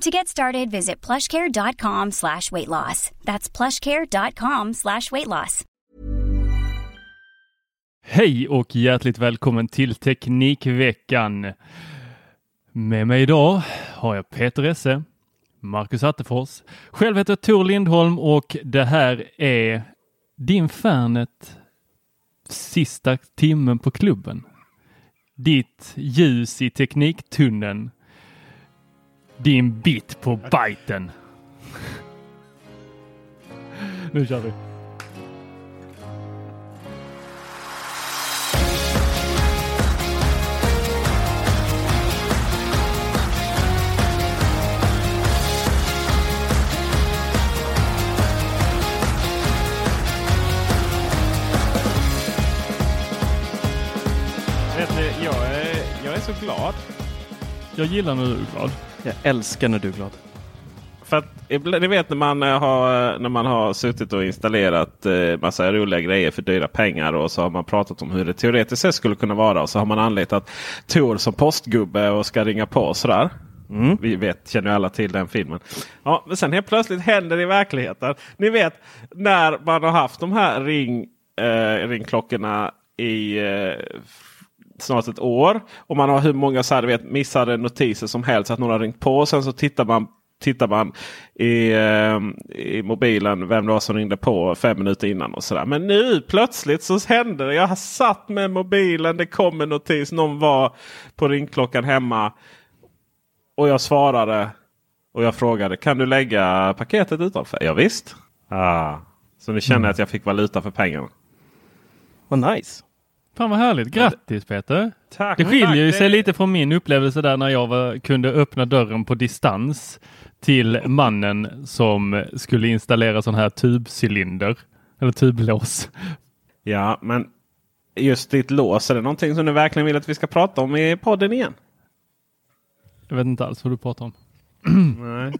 To get started, visit plushcare.com slash weight loss. That's plushcare.com slash weight loss. Hej och hjärtligt välkommen till Teknikveckan. Med mig idag har jag Peter Esse, Marcus Attefors. Själv heter jag Tor Lindholm och det här är din Fernet sista timmen på klubben. Ditt ljus i tekniktunneln. Din bit på biten. nu kör vi. Är, jag är så glad. Jag gillar när du är glad. Jag älskar när du är glad. För att ni vet när man, eh, har, när man har suttit och installerat eh, massa roliga grejer för dyra pengar och så har man pratat om hur det teoretiskt sett skulle kunna vara. Och så har man anlitat Tor som postgubbe och ska ringa på sådär. Vi vet, känner ju alla till den filmen. Ja, men sen helt plötsligt händer det i verkligheten. Ni vet när man har haft de här ring, eh, ringklockorna i eh, snart ett år. Och man har hur många så här, vet, missade notiser som helst. Att någon har ringt på. Sen så tittar man, tittar man i, eh, i mobilen vem det var som ringde på fem minuter innan. och så där. Men nu plötsligt så hände det. Jag har satt med mobilen. Det kom en notis. Någon var på ringklockan hemma. Och jag svarade. Och jag frågade kan du lägga paketet utanför? Ja, visst. Ah. Så nu känner jag att jag fick valuta för pengarna. Vad nice. Fan vad härligt. Grattis Peter! Tack, Det skiljer ju tack. sig lite från min upplevelse där när jag var, kunde öppna dörren på distans till mannen som skulle installera sån här tubcylinder eller tublås. Ja, men just ditt lås. Är det någonting som du verkligen vill att vi ska prata om i podden igen? Jag vet inte alls vad du pratar om. Nej.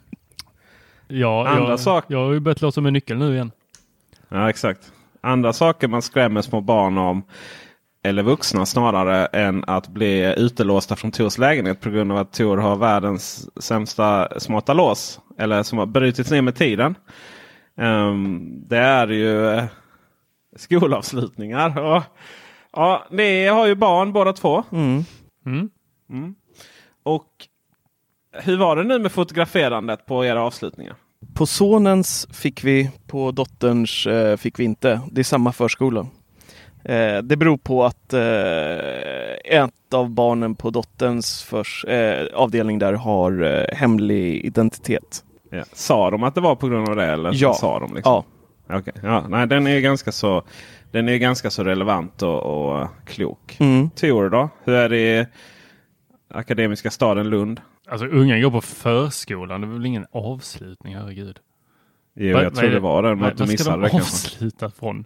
Ja, Andra jag, sak- jag har ju börjat låsa med nyckel nu igen. Ja, exakt. Andra saker man skrämmer små barn om. Eller vuxna snarare än att bli utelåsta från Tors lägenhet på grund av att Tor har världens sämsta smarta lås. Eller som har brutits ner med tiden. Ehm, det är ju eh, skolavslutningar. Och, ja, ni har ju barn båda två. Mm. Mm. Och hur var det nu med fotograferandet på era avslutningar? På sonens fick vi, på dotterns eh, fick vi inte. Det är samma förskola. Eh, det beror på att eh, ett av barnen på dotterns förs, eh, avdelning där har eh, hemlig identitet. Ja. Sa de att det var på grund av det? Eller Ja. sa de liksom? Ja. Okej, Ja, nej, den är ganska så den är ganska så relevant och, och klok. Mm. Tor då? Hur är det i Akademiska staden Lund? Alltså ungen går på förskolan. Det är väl ingen avslutning, herregud. Jo, jag tror det var det. Men du ska missade de det kanske. avsluta från?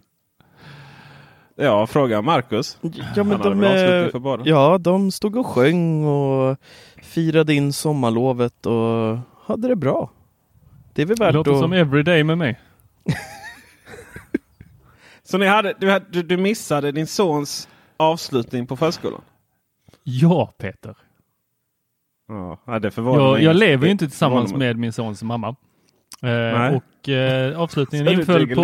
Ja, fråga Marcus. Ja, men de, avslutning eh, ja, de stod och sjöng och firade in sommarlovet och hade det bra. Det är väl Det värt låter att... som everyday med mig. Så ni hade, du, hade- du, missade din sons avslutning på förskolan? Ja, Peter. Ja, det förvånar Jag, mig jag inte. lever ju inte Det tillsammans med min sons mamma. Eh, Nej. och eh, avslutningen inföll på,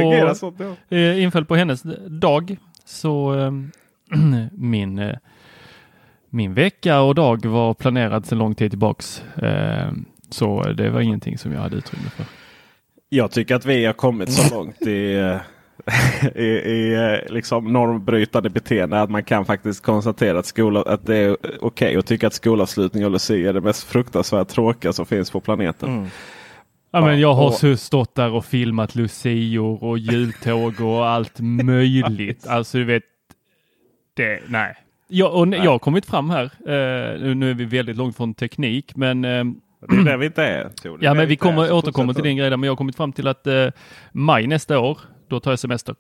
eh, inföll på hennes dag. Så eh, min, eh, min vecka och dag var planerad sedan lång tid tillbaks. Eh, så det var ingenting som jag hade utrymme för. Jag tycker att vi har kommit så långt i, eh, i, i eh, liksom normbrytande beteende att man kan faktiskt konstatera att, skola, att det är okej att tycka att skolavslutning och Lucia är det mest fruktansvärt tråkiga som finns på planeten. Mm. Ja, men jag har så stått där och filmat lucior och jultåg och allt möjligt. Alltså du vet, det, nej. Jag, och jag har kommit fram här, eh, nu- nu är vi väldigt långt från teknik, men eh, Det är där vi inte är. Är Ja, men vi är, kommer återkomma fortsätt till din grej där, men jag har kommit fram till att eh, maj nästa år, då tar jag semester.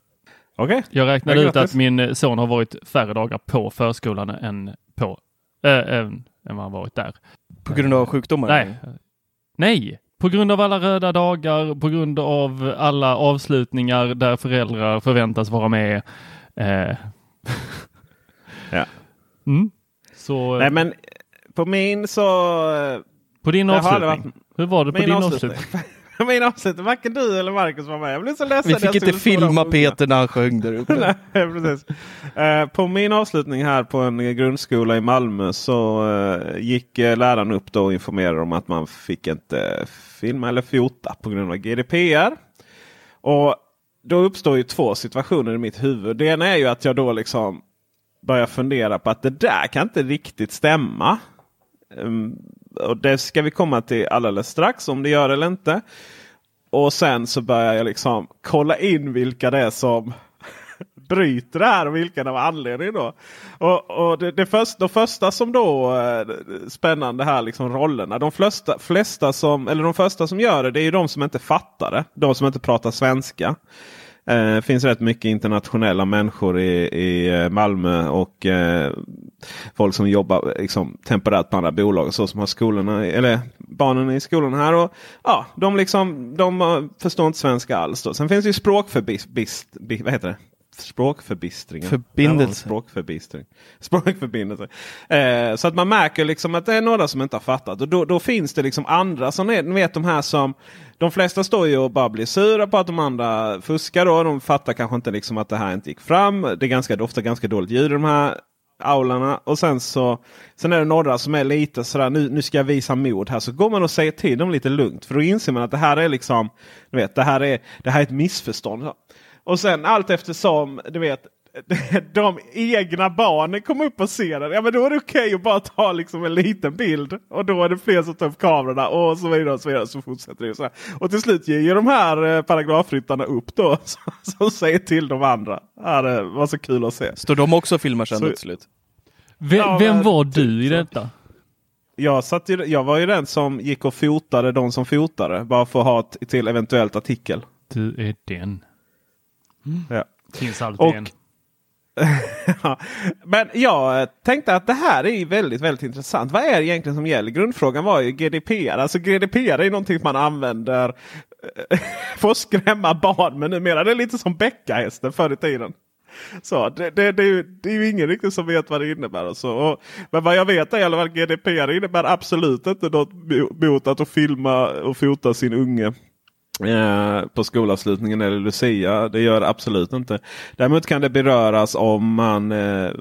Okej. Jag räknade Ja, ut att min eh, son har varit färre dagar på förskolan än på äh, än, än vad han varit där. På grund av sjukdomar? Nej, nej, på grund av alla röda dagar, på grund av alla avslutningar där föräldrar förväntas vara med. Eh. Ja. Mm. Så Nej men på min så... eh, på din avslutning, hur var det på Min din avslutning. avslutning? min avslutning. Varken du eller Marcus var med. Jag blev så ledsen. Vi fick inte filma. Peter när han sjöng där uppe. Nej, precis. Eh, på min avslutning här på en grundskola i Malmö så eh, gick eh, läraren upp då och informerade om att man fick inte filma eller fota på grund av GDPR. Och då uppstår ju två situationer i mitt huvud. Det ena är ju att jag då liksom börjar fundera på att det där kan inte riktigt stämma. Ehm, och det ska vi komma till alldeles strax om det gör eller inte. Och sen så börjar jag liksom kolla in vilka det är som bryter det här och vilken av anledningen då. Och, och det, det först, de första som då eh, spännande här liksom rollerna. De flesta, flesta som, eller de första som gör det, det är ju de som inte fattar det. De som inte pratar svenska. Eh, finns rätt mycket internationella människor i, i eh, Malmö och eh, folk som jobbar liksom, temporärt på andra bolag. Så som har skolorna, eller barnen i skolan här. Och, ja, de, liksom, de eh, förstår inte svenska alls. Då. Sen finns det ju språkförbist, vad heter det? Språkförbistringen. Förbindelse. Språkförbistring. Språkförbindelse. Eh, så att man märker liksom att det är några som inte har fattat. Och då, då finns det liksom andra som är, ni vet de här som de flesta står ju och bara blir sura på att de andra fuskar. Då. De fattar kanske inte liksom att det här inte gick fram. Det är ganska, ofta ganska dåligt ljud i de här aularna. Och sen så sen är det några som är lite sådär nu, nu ska jag visa mod här. Så går man och säger till dem lite lugnt. För då inser man att det här är liksom du vet, det här är, det här är ett missförstånd. Och sen allt eftersom du vet de egna barnen kommer upp och ser den. Ja men då är det okej att bara ta liksom en liten bild. Och då är det fler som tar upp kamerorna och så vidare. Och så, vidare, så fortsätter det. Och, så här. och till slut ger ju de här eh, paragrafryttarna upp då. Som säger till de andra. Ja, det var så kul att se. Står de också och filmar sen Så- till slut? Vem, Ja, vem var typ du i detta? Jag, satt ju, jag var ju den som gick och fotade de som fotade. Bara för att ha ett, till eventuellt artikel. Du är den. Ja. Finns alltid Och- en. Ja, Men jag tänkte att det här är väldigt, väldigt intressant. Vad är det egentligen som gäller? Grundfrågan var ju GDPR. Alltså GDPR är någonting man använder eh, för att skrämma barn med numera. Det är lite som bäckahästen förr i tiden. Så det, det, det, är ju, det är ju ingen riktigt som vet vad det innebär. Och så. Och, men vad jag vet är i alla fall GDPR innebär absolut inte något mo- mot att filma och fota sin unge eh, på skolavslutningen eller Lucia. Det gör det absolut inte. Däremot kan det beröras om man eh,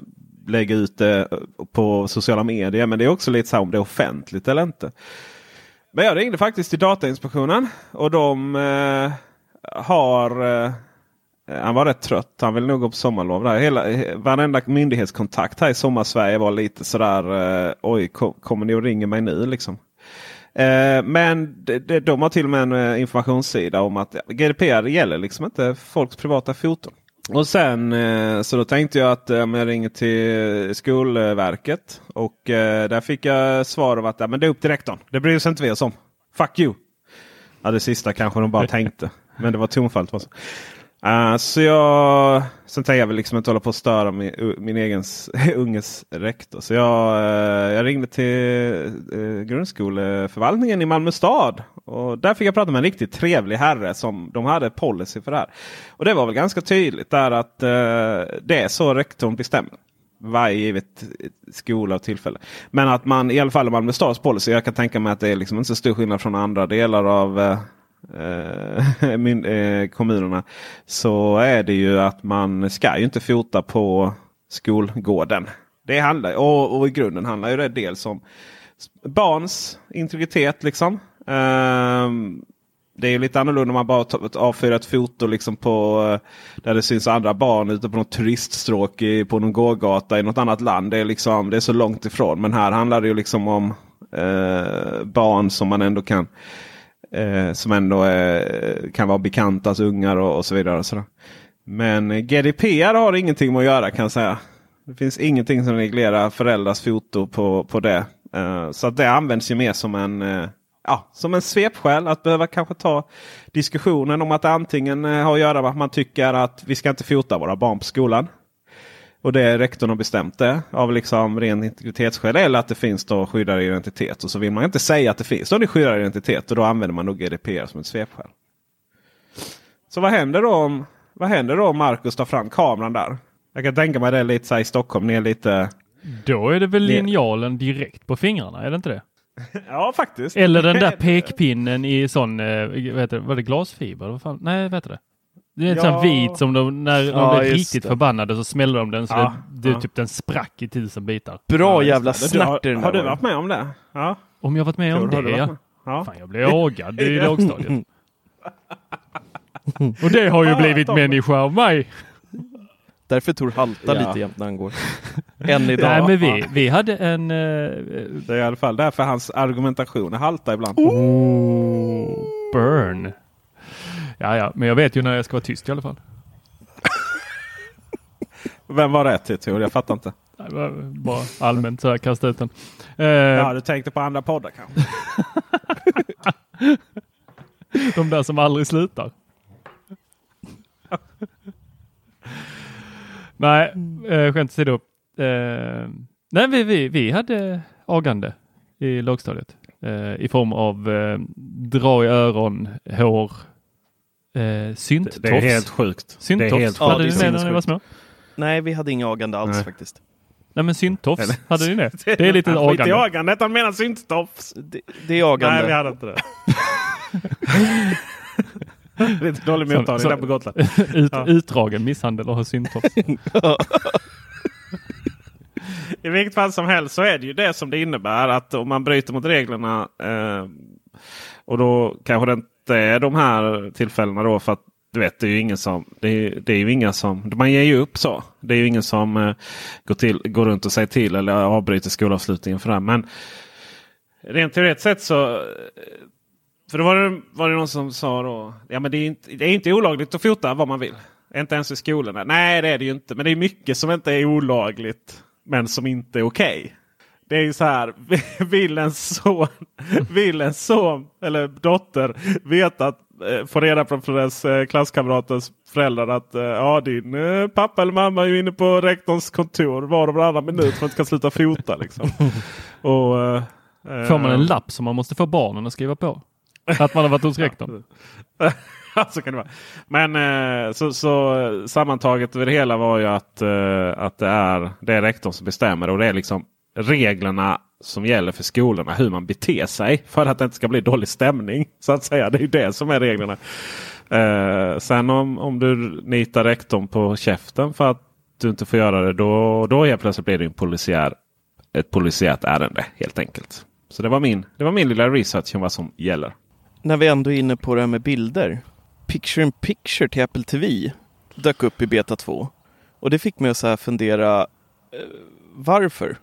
lägger ut det på sociala medier. Men det är också lite så här om det är offentligt eller inte. Men jag ringde faktiskt till Datainspektionen och de eh, har eh, han var rätt trött. Han vill nog gå på sommarlov. Där. Hela, varenda myndighetskontakt här i sommarsverige var lite sådär. Eh, Oj, kom, kommer ni och ringer mig nu liksom? Eh, men de, de, de har till och med en eh, informationssida om att GDPR gäller liksom inte folks privata foton. Och sen eh, så då tänkte jag att eh, om jag ringer till Skolverket. Och där fick jag svar av att ja, men det är upp till rektorn. Det bryr sig inte vi oss om. Fuck you! Ja, det sista kanske de bara tänkte. Men det var tonfallet. Uh, så. Jag, sen tänker jag väl liksom inte hålla på att störa min, min egen unges rektor. Så jag, uh, jag ringde till uh, grundskoleförvaltningen i Malmö stad. Och där fick jag prata med en riktigt trevlig herre som de hade policy för det här. Och det var väl ganska tydligt där att det är så rektorn bestämmer varje givet skola och tillfälle. Men att man i alla fall i Malmö stads policy. Jag kan tänka mig att det är liksom inte så stor skillnad från andra delar av eh, min, eh, kommunerna. Så är det ju att man ska ju inte fota på skolgården. Det handlar, och, och i grunden handlar ju det dels om barns integritet. liksom. Eh, det är lite annorlunda om man bara avfyrar ett foto liksom på eh, där det syns andra barn ute på något turiststråk i, på någon gågata i något annat land. Det är, liksom, det är så långt ifrån. Men här handlar det ju liksom om eh, barn som man ändå kan eh, som ändå är, kan vara bekantas ungar och, och så vidare. Och sådär. Men GDPR har ingenting med att göra kan jag säga. Det finns ingenting som reglerar föräldrars foto på, på det. Eh, så att det används ju mer som en, eh, ja, som en svepskäl. Att behöva kanske ta diskussionen om att det antingen eh, har att göra med att man tycker att vi ska inte fota våra barn på skolan. Och det rektorn har bestämt det av liksom ren integritetsskäl. Eller att det finns då skyddad identitet. Och så vill man inte säga att det finns då det skyddad identitet. Och då använder man nog GDPR som ett svepskäl. Så vad händer då om, vad händer då om Marcus tar fram kameran där? Jag kan tänka mig det lite så här i Stockholm. Ni är lite... Då är det väl linjalen direkt på fingrarna, är det inte det? ja, faktiskt. Eller den där pekpinnen i sån, eh, vad heter det, var det glasfiber? Vad fan? Nej, vad heter det? Det är en ja. sån vit som de, när de ja, blir riktigt det. förbannade så smäller de den så ja, det, det, typ den sprack i tusen bitar. Bra jävla snärt Har, har du varit med om det? Ja. Om jag varit med om det? Ja. ja. Fan, jag blev agad i lågstadiet. Och det har ju blivit människa av mig. Därför Tor haltar lite jämt när han går. Än idag. Nej, men vi, vi hade en... Uh, det är i alla fall därför hans argumentation haltar ibland. Oh, burn. Ja, ja, men jag vet ju när jag ska vara tyst i alla fall. Vem var det till Tor? Jag fattar inte. Bara allmänt så här kasta ut den. Uh, ja, du tänkte på andra poddar kanske? De där som aldrig slutar. nej, uh, skämt åsido. Uh, nej, vi, vi, vi hade agande i lågstadiet uh, i form av uh, dra i öron, hår, Eh, synttofs. Det är helt sjukt. Synttofs helt hade ni med när ni var små? Nej, vi hade inga agande alls Nej. faktiskt. Nej men synttofs, hade ni det? Det är lite agande. Skit i agandet, han menar synttofs. Det, det är agande. Nej, vi hade inte det. lite dålig mottagning där på Gotland. Ut, ja. Utdragen misshandel och ha synttofs. I vilket fall som helst så är det ju det som det innebär att om man bryter mot reglerna eh, och då kanske det inte är de här tillfällena då. för att du vet, det är ju ingen som... Det är, det är ju inga som... Man ger ju upp så. Det är ju ingen som eh, går, till, går runt och säger till eller avbryter skolavslutningen för det. Men rent teoretiskt sett så... Eh, för då var det, var det någon som sa då. Ja men det är, inte, det är inte olagligt att fota vad man vill. Inte ens i skolorna. Nej det är det ju inte. Men det är mycket som inte är olagligt. Men som inte är okej. Okay. Det är ju så här. Vill en son, vill en son eller dotter veta att eh, få reda på från dess eh, klasskamraters föräldrar att eh, ja, din pappa eller mamma är inne på rektorns kontor var och varannan minut för att inte kan sluta fota. Liksom. Och, Får man en lapp som man måste få barnen att skriva på? Att man har varit hos rektorn? så kan det vara. Men så, så sammantaget över det hela var ju att, att det, är, det är rektorn som bestämmer. Och det är liksom reglerna som gäller för skolorna. Hur man beter sig för att det inte ska bli dålig stämning. Så att säga. Det är det som är reglerna. Eh, sen om, om du nitar rektorn på käften för att du inte får göra det. Då, då helt plötsligt blir det en polisiär, ett polisiärt ärende helt enkelt. Så det var min, det var min lilla research om vad som gäller. När vi ändå är inne på det här med bilder. Picture in picture till Apple TV dök upp i beta 2. Och det fick mig att så fundera eh, varför?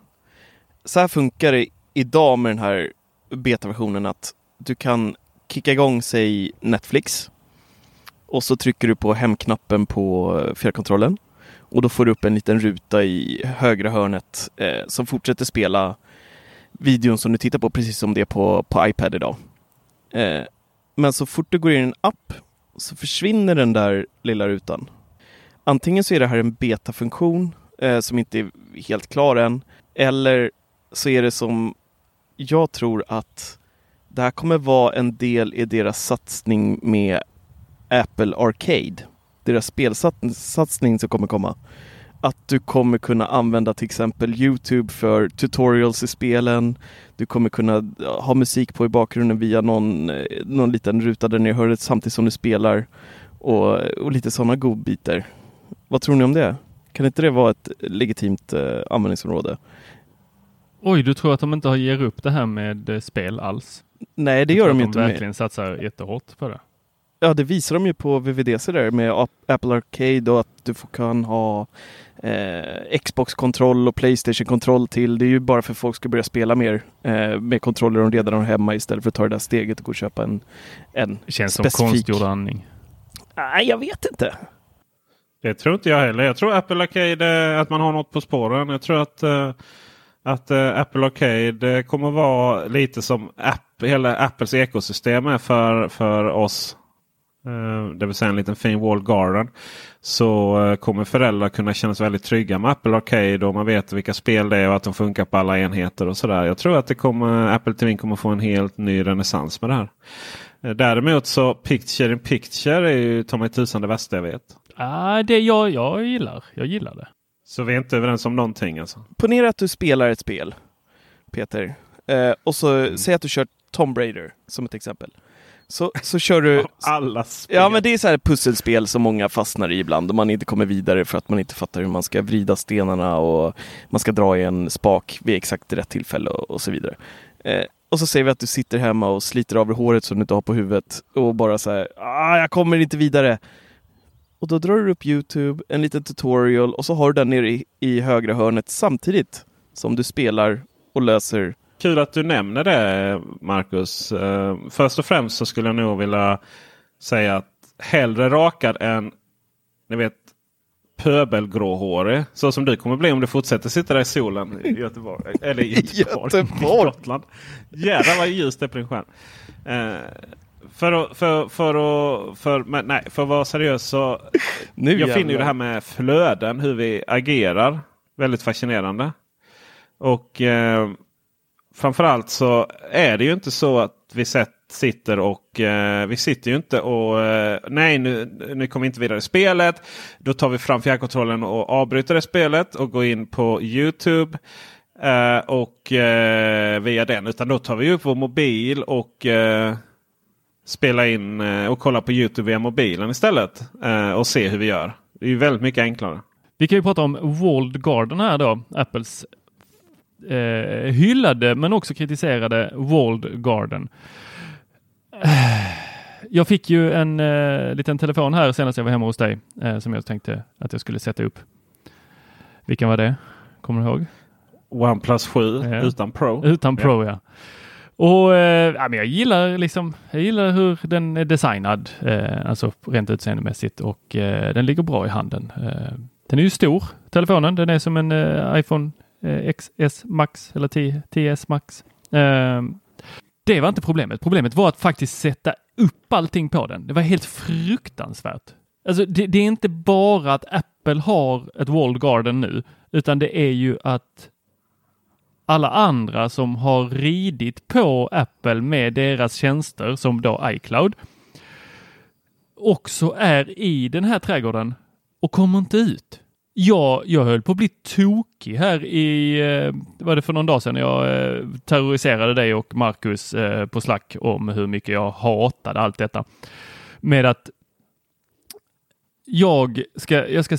Så här funkar det idag med den här betaversionen att du kan kicka igång sig Netflix och så trycker du på hemknappen på fjärrkontrollen och då får du upp en liten ruta i högra hörnet eh, som fortsätter spela videon som du tittar på precis som det är på, på iPad idag. Eh, men så fort du går in i en app så försvinner den där lilla rutan. Antingen så är det här en betafunktion eh, som inte är helt klar än. Eller så är det som jag tror att det här kommer vara en del i deras satsning med Apple Arcade. Deras spelsatsning som kommer komma. Att du kommer kunna använda till exempel Youtube för tutorials i spelen. Du kommer kunna ha musik på i bakgrunden via någon, eh, någon liten ruta där nere i hörnet samtidigt som du spelar. Och, och lite sådana godbitar. Vad tror ni om det? Kan inte det vara ett legitimt eh, användningsområde? Oj, du tror att de inte har ger upp det här med eh, spel alls? Nej, det gör de att inte. De Med. verkligen satsar jättehårt på det. Ja, det visar de ju på VVDC där med Ap- Apple Arcade och att du får, kan ha eh, Xbox-kontroll och Playstation-kontroll till. Det är ju bara för att folk ska börja spela mer eh, med kontroller de redan har hemma istället för att ta det där steget och gå och köpa en, en Det känns specifik. som konstgjord andning. Nej, jag vet inte. Det tror inte jag heller. Jag tror Apple Arcade, eh, att man har något på spåren. Jag tror att, eh, att eh, Apple Arcade eh, kommer vara lite som app, hela Apples ekosystem är för, för oss. Eh, det vill säga en liten fin wall garden. Så eh, kommer föräldrar kunna känna sig väldigt trygga med Apple Arcade och man vet vilka spel det är och att de funkar på alla enheter och sådär. Jag tror att det kommer, Apple TV kommer få en helt ny renässans med det här. Eh, Däremot så Picture in Picture är ju ta mig tusan det värsta jag vet. Ah, det jag, jag gillar. Jag gillar det. Så vi är inte överens om någonting alltså? Ponera att du spelar ett spel, Peter. Eh, och så säg att du kör Tomb Raider som ett exempel. Så, så kör du... Alla spel. Ja, men det är så här pusselspel som många fastnar i ibland och man inte kommer vidare för att man inte fattar hur man ska vrida stenarna och man ska dra i en spak vid exakt rätt tillfälle och, och så vidare. Eh, och så säger vi att du sitter hemma och sliter av dig håret som du inte har på huvudet och bara så här, ah, jag kommer inte vidare. Och då drar du upp Youtube, en liten tutorial och så har du den nere i, i högra hörnet samtidigt som du spelar och löser Kul att du nämner det Marcus. Eh, först och främst så skulle jag nog vilja säga att hellre rakad än ni vet pöbelgråhårig. Så som du kommer bli om du fortsätter sitta där i solen i Göteborg. Eller i Göteborg. Göteborg. Gotland. Jädrar vad ljust det är på din skärm. Eh, för att, för, för, att, för, men, nej, för att vara seriös så Nu jag finner ju jävlar. det här med flöden, hur vi agerar, väldigt fascinerande. Och eh, framförallt så är det ju inte så att vi sett, sitter och eh, vi sitter ju inte och eh, nej nu, nu kommer vi inte vidare i spelet. Då tar vi fram fjärrkontrollen och avbryter det spelet och går in på Youtube. Eh, och eh, via den. Utan då tar vi upp vår mobil och eh, spela in eh, och kolla på Youtube via mobilen istället. Eh, och se hur vi gör. Det är ju väldigt mycket enklare. Vi kan ju prata om Walled Garden här då. Apples eh, hyllade men också kritiserade Walled Garden. Eh, Jag fick ju en eh, liten telefon här senast jag var hemma hos dig eh, som jag tänkte att jag skulle sätta upp. Vilken var det? Kommer du ihåg? OnePlus 7 Ja. utan Pro. Utan Pro ja. Och eh, ja, men jag gillar liksom, jag gillar hur den är designad, eh, alltså rent utseendemässigt och eh, den ligger bra i handen. Eh, den är ju stor, telefonen. Den är som en eh, iPhone eh, XS Max eller 10, 10S Max. Eh, det var inte problemet. Problemet var att faktiskt sätta upp allting på den. Det var helt fruktansvärt. Alltså det, det är inte bara att Apple har ett walled garden nu, utan det är ju att alla andra som har ridit på Apple med deras tjänster som då iCloud också är i den här trädgården och kommer inte ut. Jag, jag höll på att bli tokig här i, eh, var det för någon dag sedan jag eh, terroriserade dig och Marcus eh, på Slack om hur mycket jag hatade allt detta. Med att jag ska, jag ska,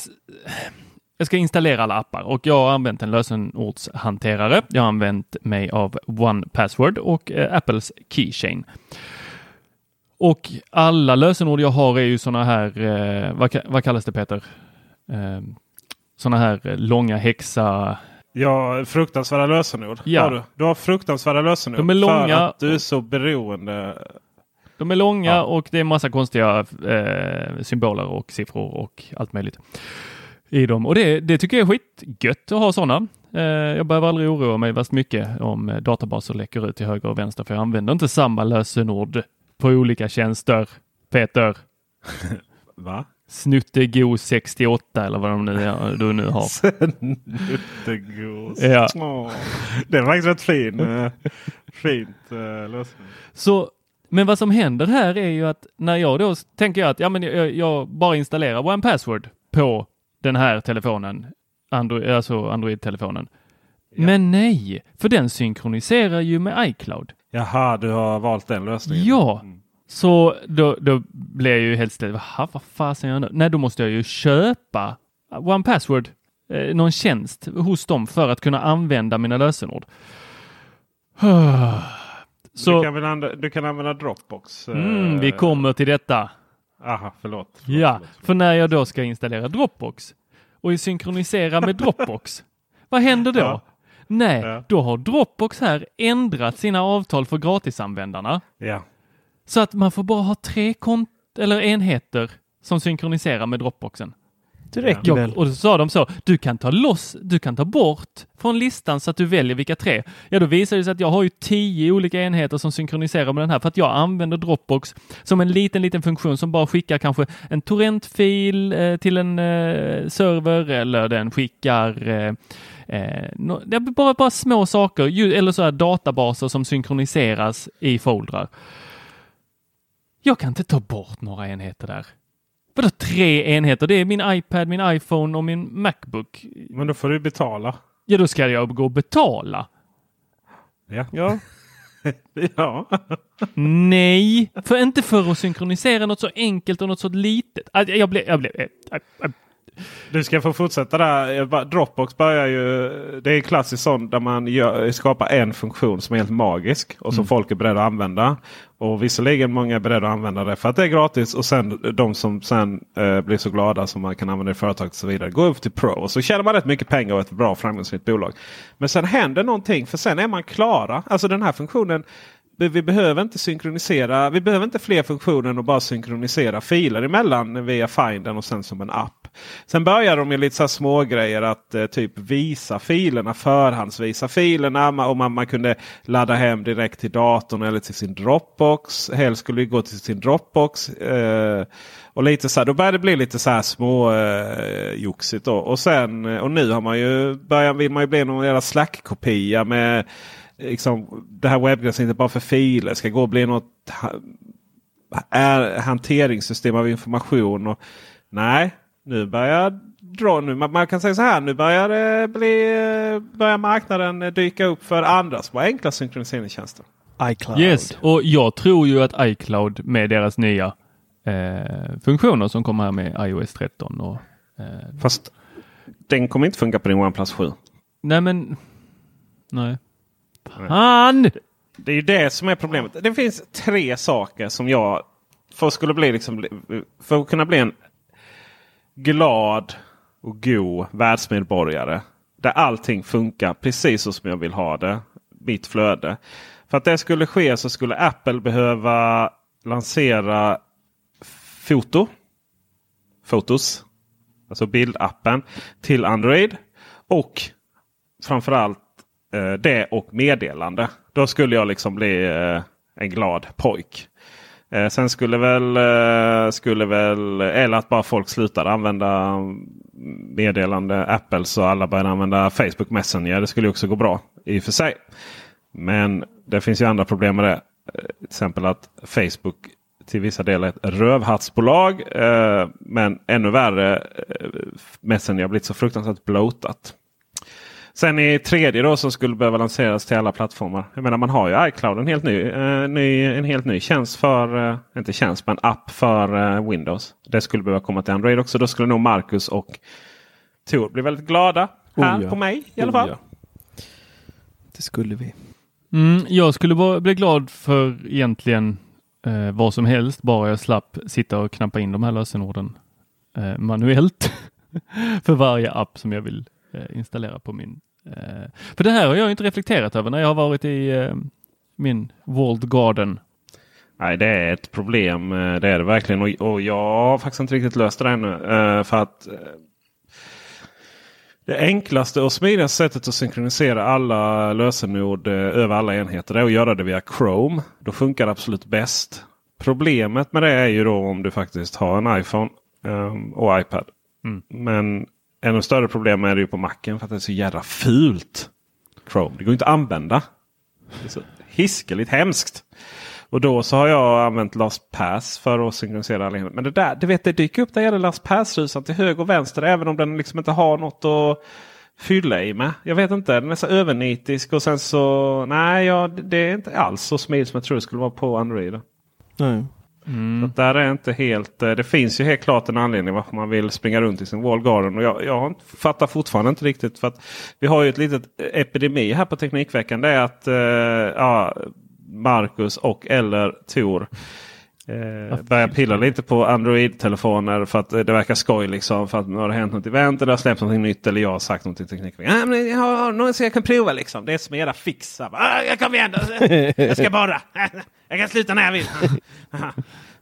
jag ska installera alla appar och jag har använt en lösenordshanterare. Jag har använt mig av One Password och eh, Apples Keychain. Och alla lösenord jag har är ju sådana här, eh, vad, vad kallas det Peter? Eh, sådana här långa häxa... Ja, fruktansvärda lösenord. Ja. Har du? du har fruktansvärda lösenord. De är långa För att du är så beroende. De är långa Ja. och det är massa konstiga eh, symboler och siffror och allt möjligt i dem. Och det, det tycker jag är skitgött att ha sådana. Eh, jag behöver aldrig oroa mig värst mycket om eh, databaser läcker ut till höger och vänster för jag använder inte samma lösenord på olika tjänster. Peter, Va? Snuttegod 68 eller vad de nu, du nu har. Snuttegos. Ja. Det är faktiskt rätt fin, eh, fint uh, lösning. Så, men vad som händer här är ju att när jag då tänker jag att ja, men jag, jag bara installerar One Password på den här telefonen, Android, alltså Android-telefonen. Men nej, för den synkroniserar ju med iCloud. Jaha, du har valt den lösningen? Ja, så då, då blir jag ju helt ställd. Vad fasen gör jag nu? Nej, då måste jag ju köpa One Password, eh, någon tjänst hos dem för att kunna använda mina lösenord. Så, Du, kan använda, du kan använda Dropbox? eh, mm, vi kommer till detta. Aha, förlåt. förlåt, Ja, förlåt, förlåt. för när jag då ska installera Dropbox och synkronisera med Dropbox, vad händer då? Ja. Nej, Ja. då har Dropbox här ändrat sina avtal för gratisanvändarna Ja. så att man får bara ha tre kont eller enheter som synkroniserar med Dropboxen. Det räcker Ja, väl? och så sa de så, du kan ta loss, du kan ta bort från listan så att du väljer vilka tre. Ja, då visar det sig att jag har ju tio olika enheter som synkroniserar med den här för att jag använder Dropbox som en liten, liten funktion som bara skickar kanske en torrentfil eh, till en eh, server eller den skickar eh, eh, no, det är bara, bara små saker, ju, eller så här databaser som synkroniseras i foldrar. Jag kan inte ta bort några enheter där. Vadå tre enheter? Det är min iPad, min iPhone och min Macbook. Men då får du betala. Ja, då ska jag gå och betala. Ja. Ja, ja. Nej, för inte för att synkronisera något så enkelt och något så litet. Ah, Jag blev... Jag blev äh, äh, Du ska få fortsätta där. Dropbox börjar ju. Det är klassiskt sånt där man gör, skapar en funktion som är helt magisk och som folk är beredda att använda. Och visserligen många är beredda att använda det för att det är gratis. Och sen de som sen eh, blir så glada som man kan använda det i företaget och så vidare. Går upp till Pro och så tjänar man rätt mycket pengar och ett bra framgångsrikt bolag. Men sen händer någonting för sen är man klara. Alltså den här funktionen. Vi behöver inte synkronisera. Vi behöver inte fler funktioner än att bara synkronisera filer emellan via Finden och sen som en app. Sen börjar de med lite så små grejer att eh, typ visa filerna, förhandsvisa filerna. ma- Och man, man kunde ladda hem direkt till datorn eller till sin Dropbox. Helst skulle det gå till sin Dropbox. Eh, och lite så här, då börjar det bli lite så här små eh, joxigt. Då. Och, sen, eh, och nu har man ju, börjat, vill man ju bli någon jävla Slack-kopia med liksom, det här webbgränssnittet bara för filer. Ska gå och bli något ha, är, hanteringssystem av information. Och, nej, nu börjar dra. Nu, man, man kan säga så här. Nu börjar, det bli, börjar marknaden dyka upp för andra små enkla synkroniseringstjänster. iCloud. yes, och jag tror ju att iCloud med deras nya eh, funktioner som kommer här med iOS 13 och eh, Fast den kommer inte funka på din OnePlus 7. Nej men... Nej. Fan! Det är ju det som är problemet. Det finns tre saker som jag för att, skulle bli liksom, för att kunna bli en glad och god världsmedborgare. Där allting funkar precis så som jag vill ha det. Mitt flöde. För att det skulle ske så skulle Apple behöva lansera foto. Fotos. Alltså bildappen till Android. Och framförallt eh, det och meddelande. Då skulle jag liksom bli eh, en glad pojk. Eh, sen skulle väl, eh, skulle väl, eller att bara folk slutar använda mm, meddelande Apple så alla börjar använda Facebook Messenger. Det skulle också gå bra i och för sig. Men det finns ju andra problem med det. Till exempel att Facebook till vissa delar är ett rövhattsbolag. Eh, men ännu värre, eh, Messenger har blivit så fruktansvärt blotat. Sen i tredje då som skulle behöva lanseras till alla plattformar. Jag menar man har ju iCloud en helt ny, eh, ny, en helt ny tjänst för, eh, inte tjänst men app för eh, Windows. Det skulle behöva komma till Android också. Då skulle nog Marcus och Tor bli väldigt glada. Här Oh ja. på mig i alla Oh fall. ja. Det skulle vi. Mm, jag skulle bara bli glad för egentligen eh, vad som helst, bara jag slapp sitta och knappa in de här lösenorden eh, manuellt för varje app som jag vill eh, installera på min. Eh, för det här har jag inte reflekterat över när jag har varit i eh, min World Garden. Nej, det är ett problem. eh, Det är det verkligen. Och, och jag har faktiskt inte riktigt löst det ännu. För att det enklaste och smidigaste sättet att synkronisera alla lösenord över alla enheter är att göra det via Chrome. Då funkar det absolut bäst Problemet med det är ju då om du faktiskt har en iPhone och iPad. Mm. Men ännu större problem är det ju på macken för att det är så jävla fult. Chrome. Det går inte att använda. Det är så hiskeligt hemskt. Och då så har jag använt LastPass för att synkronisera alla. Men det där, du vet det dyker upp där gäller LastPass-rusan till höger och vänster även om den liksom inte har något att fylla i med. Jag vet inte, den är så övernitisk och sen så nej, ja, det är inte alls så smidigt som jag tror det skulle vara på Android. Nej. Så att där är inte helt, eh, det finns ju helt klart en anledning varför man vill springa runt i sin wall garden. Och jag, jag fattar fortfarande inte riktigt. för att Vi har ju ett litet epidemi här på Teknikveckan. Det är att eh, ja, Marcus och eller Tor eh, börjar pilla lite på Android-telefoner för att eh, det verkar skoj. Liksom, för att nu har det hänt något event eller har släppts något nytt eller jag har sagt något i Teknikveckan. Ja, men jag har något så jag kan prova liksom. Det är som era fixar. Ah, jag kommer igen, jag ska bara. Jag kan sluta när jag vill.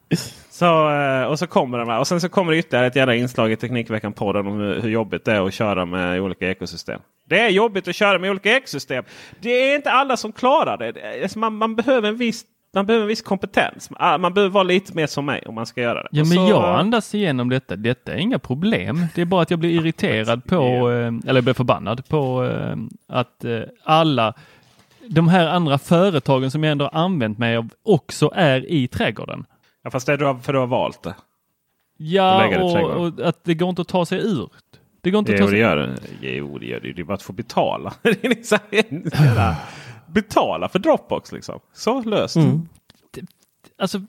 Så, eh, och så kommer de här. Och sen så kommer det ytterligare ett jävla inslag i Teknikveckan-podden om hur, jobbigt det är att köra med olika ekosystem. Det är jobbigt att köra med olika ekosystem. Det är inte alla som klarar det. alltså man, man, behöver en viss, man behöver en viss kompetens. Ah, Man behöver vara lite mer som mig om man ska göra det. Ja, Och men så, jag andas igenom detta. Detta är inga problem. Det är bara att jag blir irriterad på, eh, eller jag blir förbannad på eh, att eh, alla de här andra företagen som jag ändå har använt mig av också är i trädgården. Ja, fast det är för du har valt det. Ja, det och, och att det går inte att ta sig ur. Det går inte att Jo, ta det sig gör det. Jo, det gör det. Det är bara att få betala. Det är liksom betala för Dropbox liksom. Så löst. Mm. Alltså,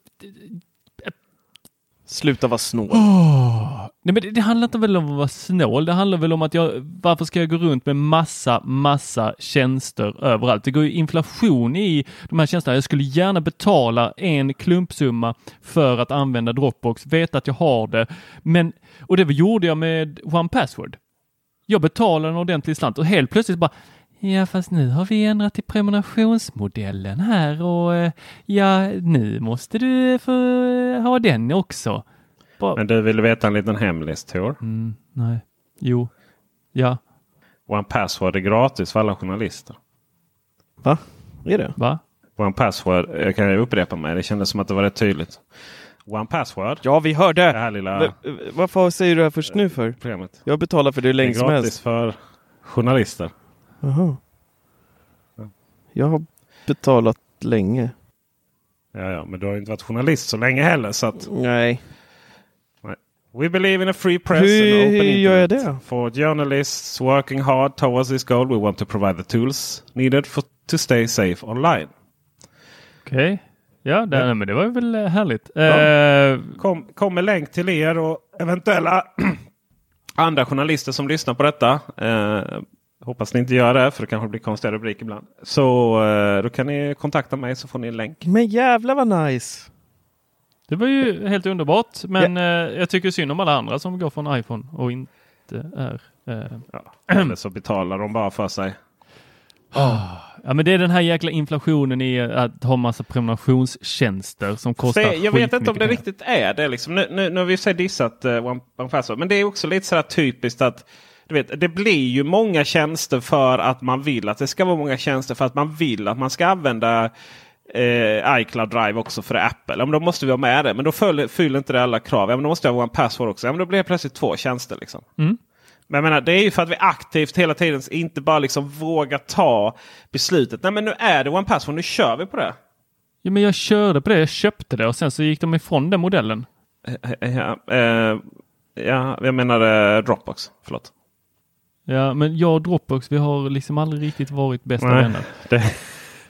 Sluta vara snål. Nej, men det, det handlar inte väl om att vara snål. Det handlar väl om att jag, varför ska jag gå runt med massa, massa tjänster överallt? Det går ju inflation i de här tjänsterna. Jag skulle gärna betala en klumpsumma för att använda Dropbox, veta att jag har det. Men, och det gjorde jag med One Password. Jag betalade en ordentlig slant och helt plötsligt bara Ja, fast nu har vi ändrat i prenumerationsmodellen här och eh, ja, nu måste du få eh, ha den också. Bara, Men du vill veta en liten hemlis Tor? Mm, nej. Jo. Ja. One Password är gratis för alla journalister. Va? Är det? Va? One Password, jag kan upprepa mig, det kändes som att det var rätt tydligt. One Password, Ja, vi det hörde! här lilla Va- Varför säger du det här först nu för? programmet. Jag betalar för det hur Det är länge som gratis helst. för journalister. Jaha. Jag har betalat länge. Ja, ja, men du har ju inte varit journalist så länge heller. Så att, Nej. we believe in a free press Hur and open gör jag det? For journalists working hard towards this goal we want to provide the tools needed for, to stay safe online. Okej. Ja, det, Ja. men det var väl eh, härligt. Ja. Eh, Kom, kom med länk till er och eventuella andra journalister som lyssnar på detta. Eh, hoppas ni inte gör det för det kanske blir konstiga rubriker ibland. Så eh, då kan ni kontakta mig så får ni en länk. Men jävlar vad nice! det var ju helt underbart, men eh, jag tycker synd om alla andra som går från iPhone och inte är... Eh, Ja. Eller så betalar de bara för sig. ja, men det är den här jäkla inflationen i att ha massa prenumerationstjänster som kostar Se, jag vet inte om det pengar. riktigt är det. Liksom. Nu, nu, nu har vi sig dissat uh, One, One Password. Men det är också lite sådär typiskt att du vet, det blir ju många tjänster för att man vill att det ska vara många tjänster för att man vill att man ska använda eh, iCloud Drive också för Apple. Ja, men då måste vi ha med det. Men då fyller, fyller inte det alla krav. Ja, men då måste jag ha One Password också. Ja, men då blir det plötsligt två tjänster. Liksom. Mm. Men jag menar, det är ju för att vi aktivt hela tiden inte bara liksom vågar ta beslutet. Nej men nu är det One Password, nu kör vi på det. Ja, men jag körde på det, jag köpte det och sen så gick de ifrån den modellen. Eh, Ja, eh, ja, jag menar eh, Dropbox. Förlåt. Ja, men jag och Dropbox, vi har liksom aldrig riktigt varit bästa Nej. vänner.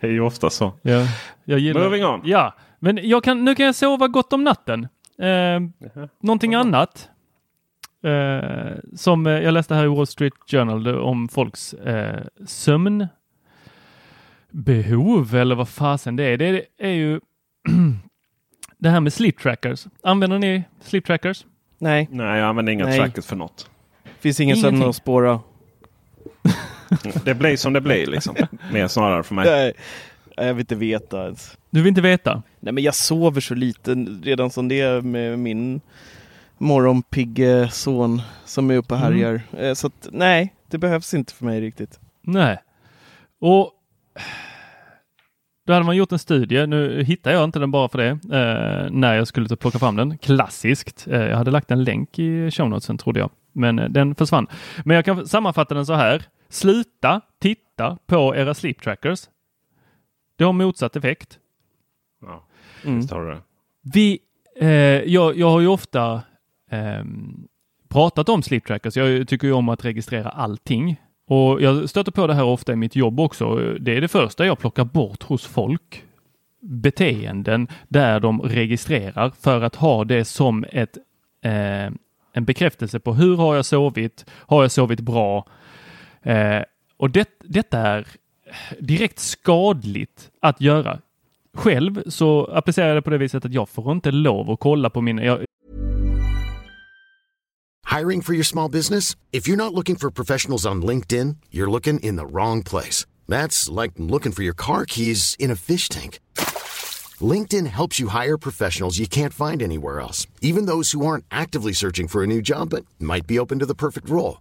Det är ju ofta så. Ja, jag gillar... Moving on. Ja, men jag kan, nu kan jag sova gott om natten. Eh, någonting annat eh, som eh, jag läste här i Wall Street Journal om folks eh, sömnbehov eller vad fasen det är. Det är ju det här med sleep trackers. Använder ni sleep trackers? Nej, Nej, jag använder inga Nej. trackers för något. finns ingen sömn att spåra. Det blir som det blir liksom. Mer snarare för mig. Nej, jag vill inte veta ens. Du vill inte veta? Nej men jag sover så lite redan som det är med min morgonpigge son som är uppe och Mm. härjar. Eh, Så att, nej, det behövs inte för mig riktigt. Nej. Och Då hade man gjort en studie, nu hittar jag inte den bara för det, eh, när jag skulle plocka fram den. Klassiskt. Eh, jag hade lagt en länk i show notesen trodde jag, men den försvann. Men jag kan sammanfatta den så här. Sluta titta på era sleep trackers. Det har motsatt effekt. Ja, Mm. visst har du det. Vi, eh, jag, jag har ju ofta ehm, pratat om sleep trackers. Jag tycker ju om att registrera allting. Och jag stöter på det här ofta i mitt jobb också. Det är det första jag plockar bort hos folk. Beteenden där de registrerar för att ha det som ett, eh, en bekräftelse på hur har jag sovit? Har jag sovit bra? Eh, och det, detta är direkt skadligt att göra. Själv så applicerar jag det på det viset att jag får inte lov att kolla på mina... Jag, Hiring for your small business? If you're not looking for professionals on LinkedIn, you're looking in the wrong place. That's like looking for your car keys in a fish tank. LinkedIn helps you hire professionals you can't find anywhere else, even those who aren't actively searching for a new job but might be open to the perfect role.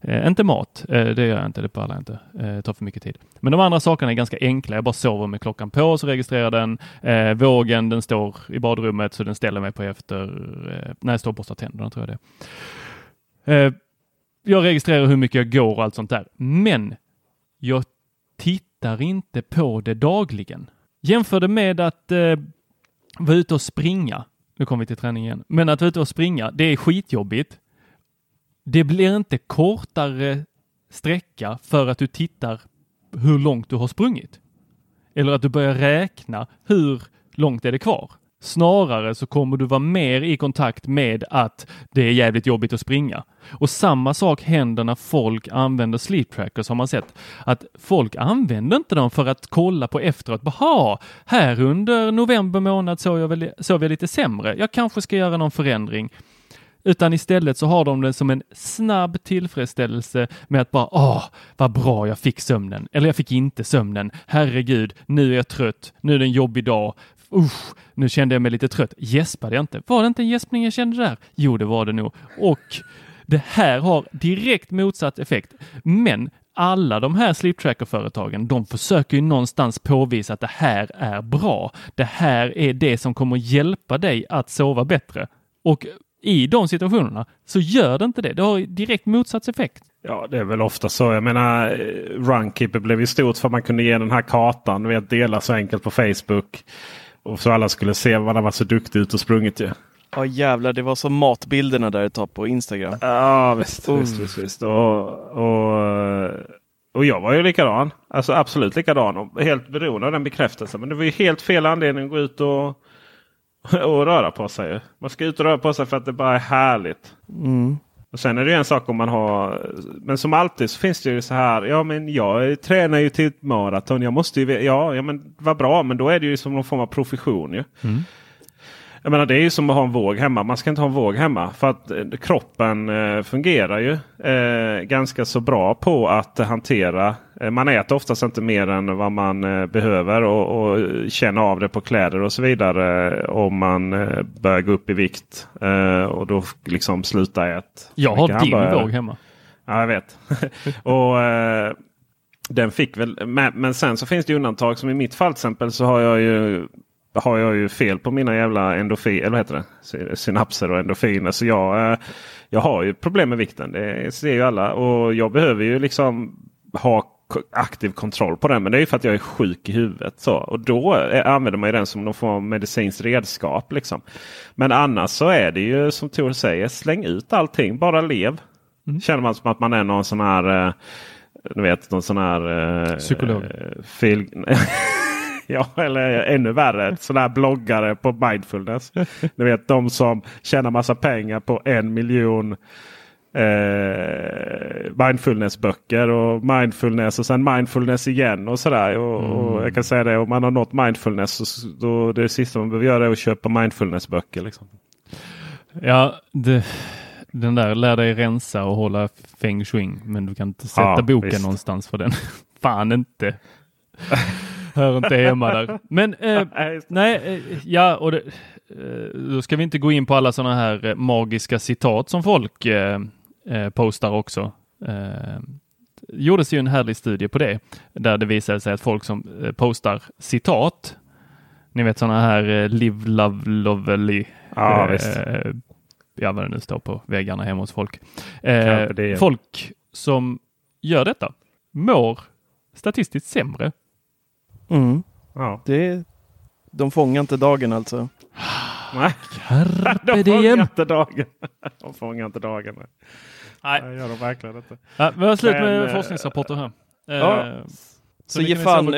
eh, inte mat. Eh, det gör jag inte, det pallar jag inte. Eh, det tar för mycket tid. Men de andra sakerna är ganska enkla. Jag bara sover med klockan på så registrerar den. Eh, vågen, den står i badrummet så den ställer mig på efter eh, när jag står och borstar tänderna tror jag det är. eh, Jag registrerar hur mycket jag går och allt sånt där. Men jag tittar inte på det dagligen. Jämför det med att eh, vara ute och springa. Nu kommer vi till träning igen. Men att vara ute och springa, det är skitjobbigt. Det blir inte kortare sträcka för att du tittar hur långt du har sprungit. Eller att du börjar räkna hur långt är det kvar. Snarare så kommer du vara mer i kontakt med att det är jävligt jobbigt att springa. Och samma sak händer när folk använder sleep trackers har man sett. Att folk använder inte dem för att kolla på efteråt. Baha, här under november månad sov jag, väl, sov jag lite sämre. Jag kanske ska göra någon förändring. Utan istället så har de det som en snabb tillfredsställelse med att bara åh, vad bra jag fick sömnen. Eller jag fick inte sömnen. Herregud, nu är jag trött. Nu är det en jobbig dag. Usch, nu kände jag mig lite trött. Gäspade jag inte? Var det inte en gäspning jag kände där? Jo, det var det nog. Och det här har direkt motsatt effekt. Men alla de här sleep tracker-företagen, de försöker ju någonstans påvisa att det här är bra. Det här är det som kommer hjälpa dig att sova bättre. Och i de situationerna så gör det inte det. Det har direkt motsatt effekt. Ja, det är väl ofta så. Jag menar, eh, Runkeeper blev ju stort för att man kunde ge den här kartan. Vet, dela så enkelt på Facebook. Och så alla skulle se vad han var så duktig ut och sprungit ju. Ja jävlar, det var som matbilderna där ett tag på Instagram. Ja visst, Oh. visst, visst, visst. Och, och, och jag var ju likadan. Alltså absolut likadan. Och helt beroende av den bekräftelsen. Men det var ju helt fel anledning att gå ut och, och röra på sig. Man ska ut och röra på sig för att det bara är härligt. Mm. Och Sen är det ju en sak om man har. Men som alltid så finns det ju så här. Ja men jag tränar ju till ett maraton. Jag måste ju. Ja, ja men vad bra. Men då är det ju som någon form av profession ju. Jag menar det är ju som att ha en våg hemma. Man ska inte ha en våg hemma. För att eh, kroppen eh, fungerar ju eh, ganska så bra på att hantera. Eh, man äter oftast inte mer än vad man eh, behöver. Och, och känna av det på kläder och så vidare. eh, Om man börjar gå upp i vikt. Och då liksom sluta äta. Jag har din hamburgare. våg hemma. Ja, jag vet. och den fick väl. Men, men sen så finns det undantag. Som i mitt fall till exempel så har jag ju har jag ju fel på mina jävla endorfin, eller vad heter det? Sy- synapser och endorfiner. Så jag, eh, jag har ju problem med vikten. Det ser ju alla. Och jag behöver ju liksom ha aktiv kontroll på den. Men det är ju för att jag är sjuk i huvudet. Så. Och då eh, använder man ju den som någon form av medicinskt redskap. Liksom. Men annars så är det ju som Tor säger. Släng ut allting. Bara lev. Känner man som att man är någon sån här eh, du vet någon sån här eh, Psykolog. eh, Fil... ja, eller ännu värre. Sån här bloggare på mindfulness. Du vet de som tjänar massa pengar på en miljon eh, mindfulnessböcker och mindfulness och sen mindfulness igen och sådär. Och, och jag kan säga det om man har nått mindfulness så då det sista man behöver göra är att köpa mindfulnessböcker. Liksom. Ja, det, den där lär dig rensa och hålla feng shui, men du kan inte sätta Ja, boken visst. någonstans för den. Fan inte. Hör inte hemma där. Men eh, nej, eh, ja, och det, eh, då ska vi inte gå in på alla sådana här eh, magiska citat som folk eh, eh, postar också. Eh, gjordes ju en härlig studie på det, där det visade sig att folk som postar citat, ni vet sådana här live, love, lovely, Ja, eh, ja vad det nu står på väggarna hemma hos folk. Folk som gör detta mår statistiskt sämre. Mm. Ja. Det, de fångar inte dagen alltså. Nej, de fångar inte dagen. De fångar inte dagen. Nej. Det gör de verkligen inte. Ja, vi har slut Men, med eh, forskningsrapporter här. Eh, ja. Så, Så ge fan,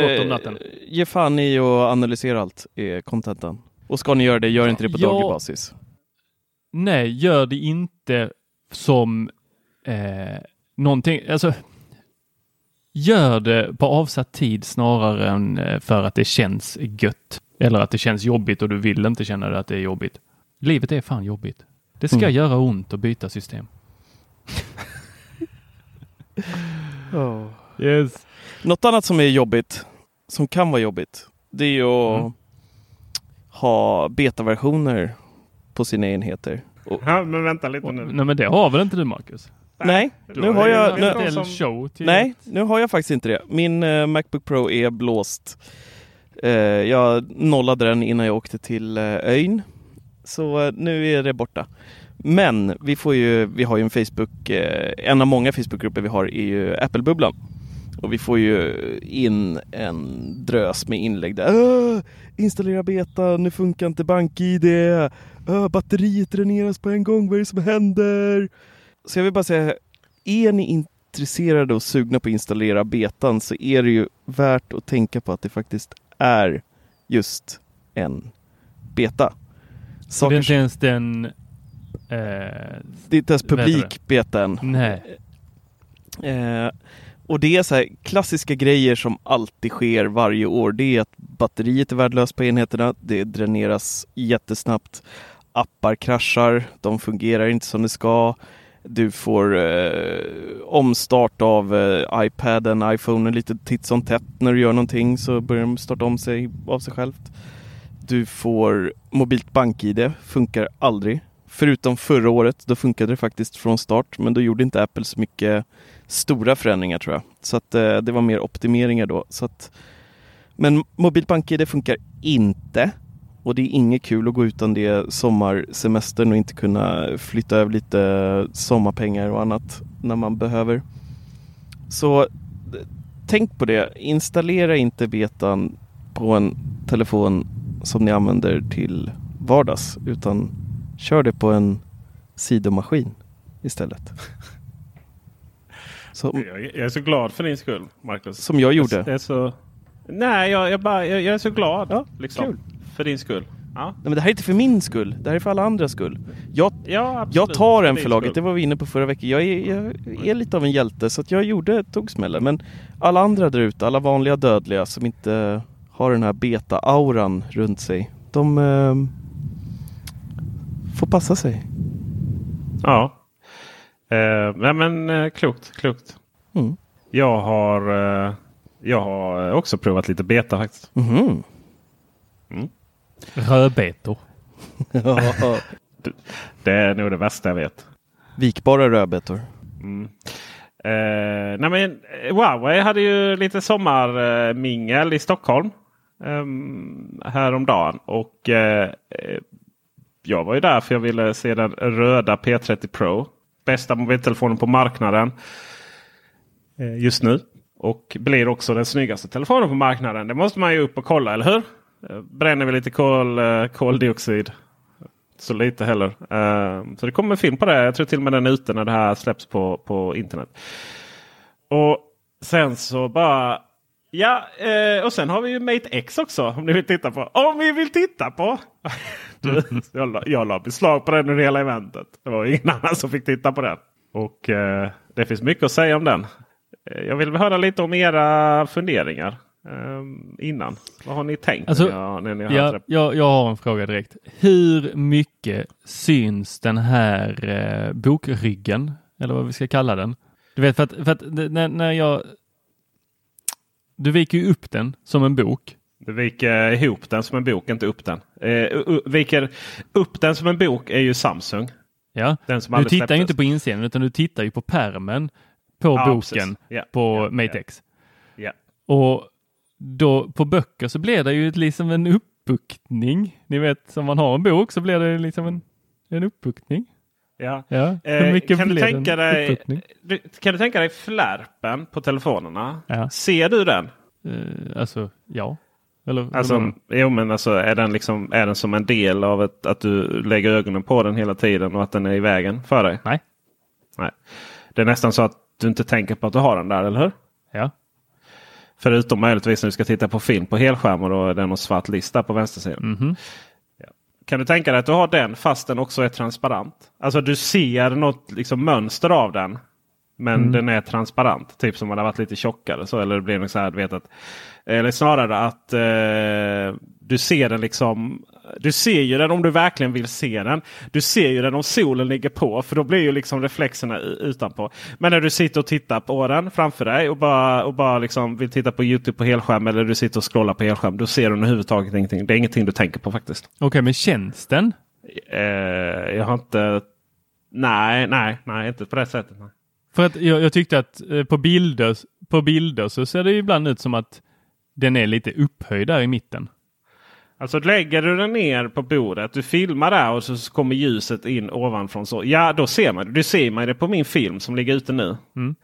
ge fan i att analysera allt, är kontentan. Och ska ni göra det, gör inte det på Ja. daglig basis. Nej, gör det inte som eh, någonting, alltså gör det på avsatt tid snarare än eh, för att det känns gött. Eller att det känns jobbigt och du vill inte känna det att det är jobbigt. Livet är fan jobbigt. Det ska Mm. göra ont att byta system. Yes. Något annat som är jobbigt, som kan vara jobbigt, det är ju att Mm. ha betaversioner på sina enheter. Och, Ja, men vänta lite nu. Nej men det har väl inte du Marcus? Nej, Du nu har jag... Nu, som- show till nej, nu har jag faktiskt inte det. Min eh, Macbook Pro är blåst. Eh, jag nollade den innan jag åkte till uh, ön. Så eh, nu är det borta. Men vi, får ju, vi har ju en Facebook, en av många Facebookgrupper vi har är ju Apple-bubblan. Och vi får ju in en drös med inlägg där. "Åh, installera beta, nu funkar inte BankID. Åh, batteriet dräneras på en gång, vad är det som händer? Så jag vill bara säga, är ni intresserade och sugna på att installera betan så är det ju värt att tänka på att det faktiskt är just en beta. Så det är Saker, inte ens den... Eh, det är inte ens publik beta än. nej. Eh, och det är så här klassiska grejer som alltid sker varje år. Det är att batteriet är värdelöst på enheterna. Det dräneras jättesnabbt. Appar kraschar. De fungerar inte som det ska. Du får eh, omstart av eh, iPaden, iPhonen lite titt som tätt. När du gör någonting så börjar de starta om sig av sig självt. Du får mobilt bank-id. Funkar aldrig. Förutom förra året, då funkade det faktiskt från start. Men då gjorde inte Apple så mycket stora förändringar tror jag. Så att eh, det var mer optimeringar då. Så att, men mobilt bank-id funkar inte. Och det är inget kul att gå utan det sommarsemestern och inte kunna flytta över lite sommarpengar och annat när man behöver. Så tänk på det. Installera inte betan på en telefon som ni använder till vardags utan kör det på en sidomaskin istället. Som, Jag är, jag är så glad för din skull, Marcus. som jag gjorde. Det är så... Nej, jag, jag, bara, jag, jag är så glad. Ja, liksom, kul. För din skull. Ja, Nej, men det här är inte för min skull. Det här är för alla andras skull. Jag, ja absolut. jag tar en för laget. Det var vi inne på förra veckan. Jag är, jag är lite av en hjälte så att jag gjorde, tog smällen. Men alla andra där ute, alla vanliga dödliga som inte har den här beta-auran runt sig. De eh, får passa sig. Ja. Eh, nej men eh, klokt, klokt. Mm. Jag har, eh, jag har också provat lite beta faktiskt. Mhm. Rödbetor. Det är nog det värsta jag vet. Vikbara rödbetor. Mm. Eh, nej men eh, Huawei hade ju lite sommarmingel i Stockholm um, häromdagen. Och eh, eh, jag var ju där för jag ville se den röda P30 Pro. Bästa mobiltelefonen på marknaden eh, just nu. Och blir också den snyggaste telefonen på marknaden. Det måste man ju upp och kolla, eller hur? Eh, bränner vi lite kol, eh, koldioxid. Så lite heller. Eh, så det kommer en film på det. Jag tror till och med den är ute när det här släpps på, på internet. Och sen så bara... Ja, och sen har vi ju Mate X också om ni vill titta på. Om vi vill titta på! du, jag, la, jag la beslag på den under hela eventet. Det var ingen annan som fick titta på den. Och eh, det finns mycket att säga om den. Jag vill höra lite om era funderingar innan. Vad har ni tänkt? Alltså, när, när ni Ja, jag, jag har en fråga direkt. Hur mycket syns den här eh, bokryggen? Eller vad vi ska kalla den. Du vet för att, för att när, när jag... Du viker ju upp den som en bok. Du viker ihop den som en bok, inte upp den. Eh, viker upp den som en bok är ju Samsung. Ja. Du tittar släpptes. inte på insidan utan du tittar ju på pärmen på Ja, boken. Ja, på ja, Mate ja. X. Ja. Och då på böcker så blir det ju liksom en uppbuktning. Ni vet, om man har en bok så blir det liksom en, en uppbuktning. Ja. Ja, Eh, kan, du tänka dig, du, kan du tänka dig flärpen på telefonerna? Ja. Ser du den? Eh, alltså, ja. Eller, Alltså, eller- jo, men alltså, är, den liksom, är den som en del av ett, att du lägger ögonen på den hela tiden och att den är i vägen för dig? Nej. Nej. Det är nästan så att du inte tänker på att du har den där, eller hur? Ja. Förutom möjligtvis när du ska titta på film på helskärm och då är det någon svart lista på vänstersidan. Mhm. Ja. Kan du tänka dig att du har den fast den också är transparent? Alltså du ser något liksom, mönster av den. Men Mm. den är transparent. Typ som om den har varit lite tjockare. Så, eller det blir något så här, vet att, eller snarare att eh, du ser den liksom. Du ser ju den om du verkligen vill se den. Du ser ju den om solen ligger på. För då blir ju liksom reflexerna utanpå. Men när du sitter och tittar på den framför dig och bara, och bara liksom vill titta på Youtube på helskärm. Eller du sitter och scrollar på helskärm. Då ser du överhuvudtaget ingenting. Det är ingenting du tänker på faktiskt. Okej, men känns den? Eh, jag har inte... Nej, nej, nej, inte på det sättet. Nej. För att jag, jag tyckte att eh, på bilder, på bilder så ser det ibland ut som att den är lite upphöjd där i mitten. Alltså lägger du den ner på bordet, du filmar där och så kommer ljuset in ovanifrån. Så, ja, då ser man det. Du ser man det på min film som ligger ute nu. Mm.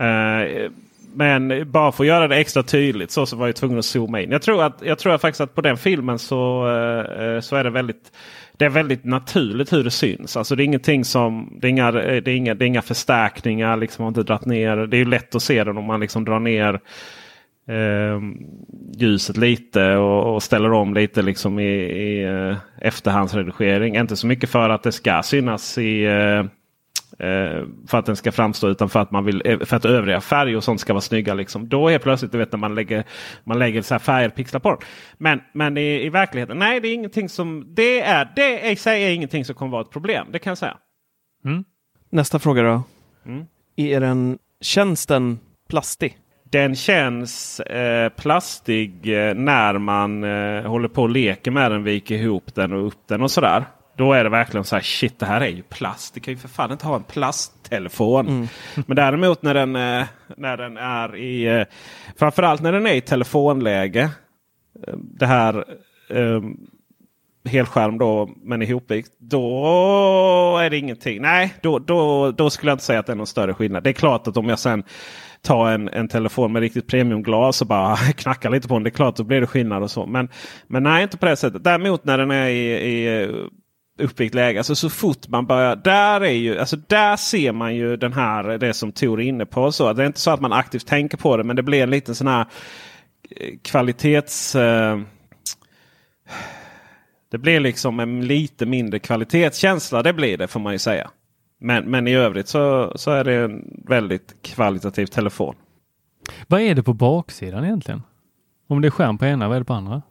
Eh, men bara för att göra det extra tydligt så, så var jag tvungen att zooma in. Jag tror, att, jag tror faktiskt att på den filmen så, eh, så är det väldigt det är väldigt naturligt hur det syns. Alltså det är ingenting som, det är inga, det är inga, det är inga förstärkningar. Liksom, har inte dragit ner. Det är ju lätt att se den om man liksom drar ner eh, ljuset lite och, och ställer om lite liksom i, i eh, efterhandsredigering. Inte så mycket för att det ska synas i eh, Eh, för att den ska framstå utan för att man vill eh, för att övriga färger och sånt ska vara snygga. Liksom. Då är plötsligt, du vet när man lägger, man lägger så här färgpixlar på den. Men, men i, i verkligheten, nej det är ingenting som, det är, det i sig är ingenting som kommer vara ett problem. Det kan jag säga. Nästa fråga då. Mm. Är den, känns den plastig? Den känns eh, plastig eh, när man eh, håller på och leker med den, viker ihop den och upp den och sådär. Då är det verkligen så här shit det här är ju plast. Det kan ju för fan inte ha en plasttelefon. Men däremot när den, eh, när den är i, eh, framförallt när den är i telefonläge. Det här helskärm då men ihopvikt. Då är det ingenting. Nej, då, då, då skulle jag inte säga att det är någon större skillnad. Det är klart att om jag sen Ta en, en telefon med riktigt premiumglas och bara knacka lite på den. Det är klart då blir det skillnad och så. Men, men nej, inte på det sättet. Däremot när den är i, i eh, uppvikt läge. Alltså så fort man börjar. Där, är ju, alltså där ser man ju den här, det som Tor är inne på. Så det är inte så att man aktivt tänker på det. Men det blir en liten sån här eh, kvalitets... Eh, det blir liksom en lite mindre kvalitetskänsla. Det blir det får man ju säga. Men, men i övrigt så, så är det en väldigt kvalitativ telefon. Vad är det på baksidan egentligen? Om det är skärm på ena, vad är det på andra?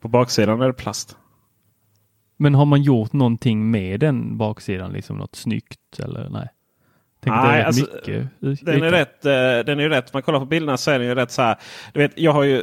På baksidan är det plast. Men har man gjort någonting med den baksidan, liksom något snyggt eller nej? Tänk att det är Nej, alltså, mycket Den är rätt. eh, Den är ju rätt. Man kollar på bilderna så är den ju rätt så här. Du vet, jag har ju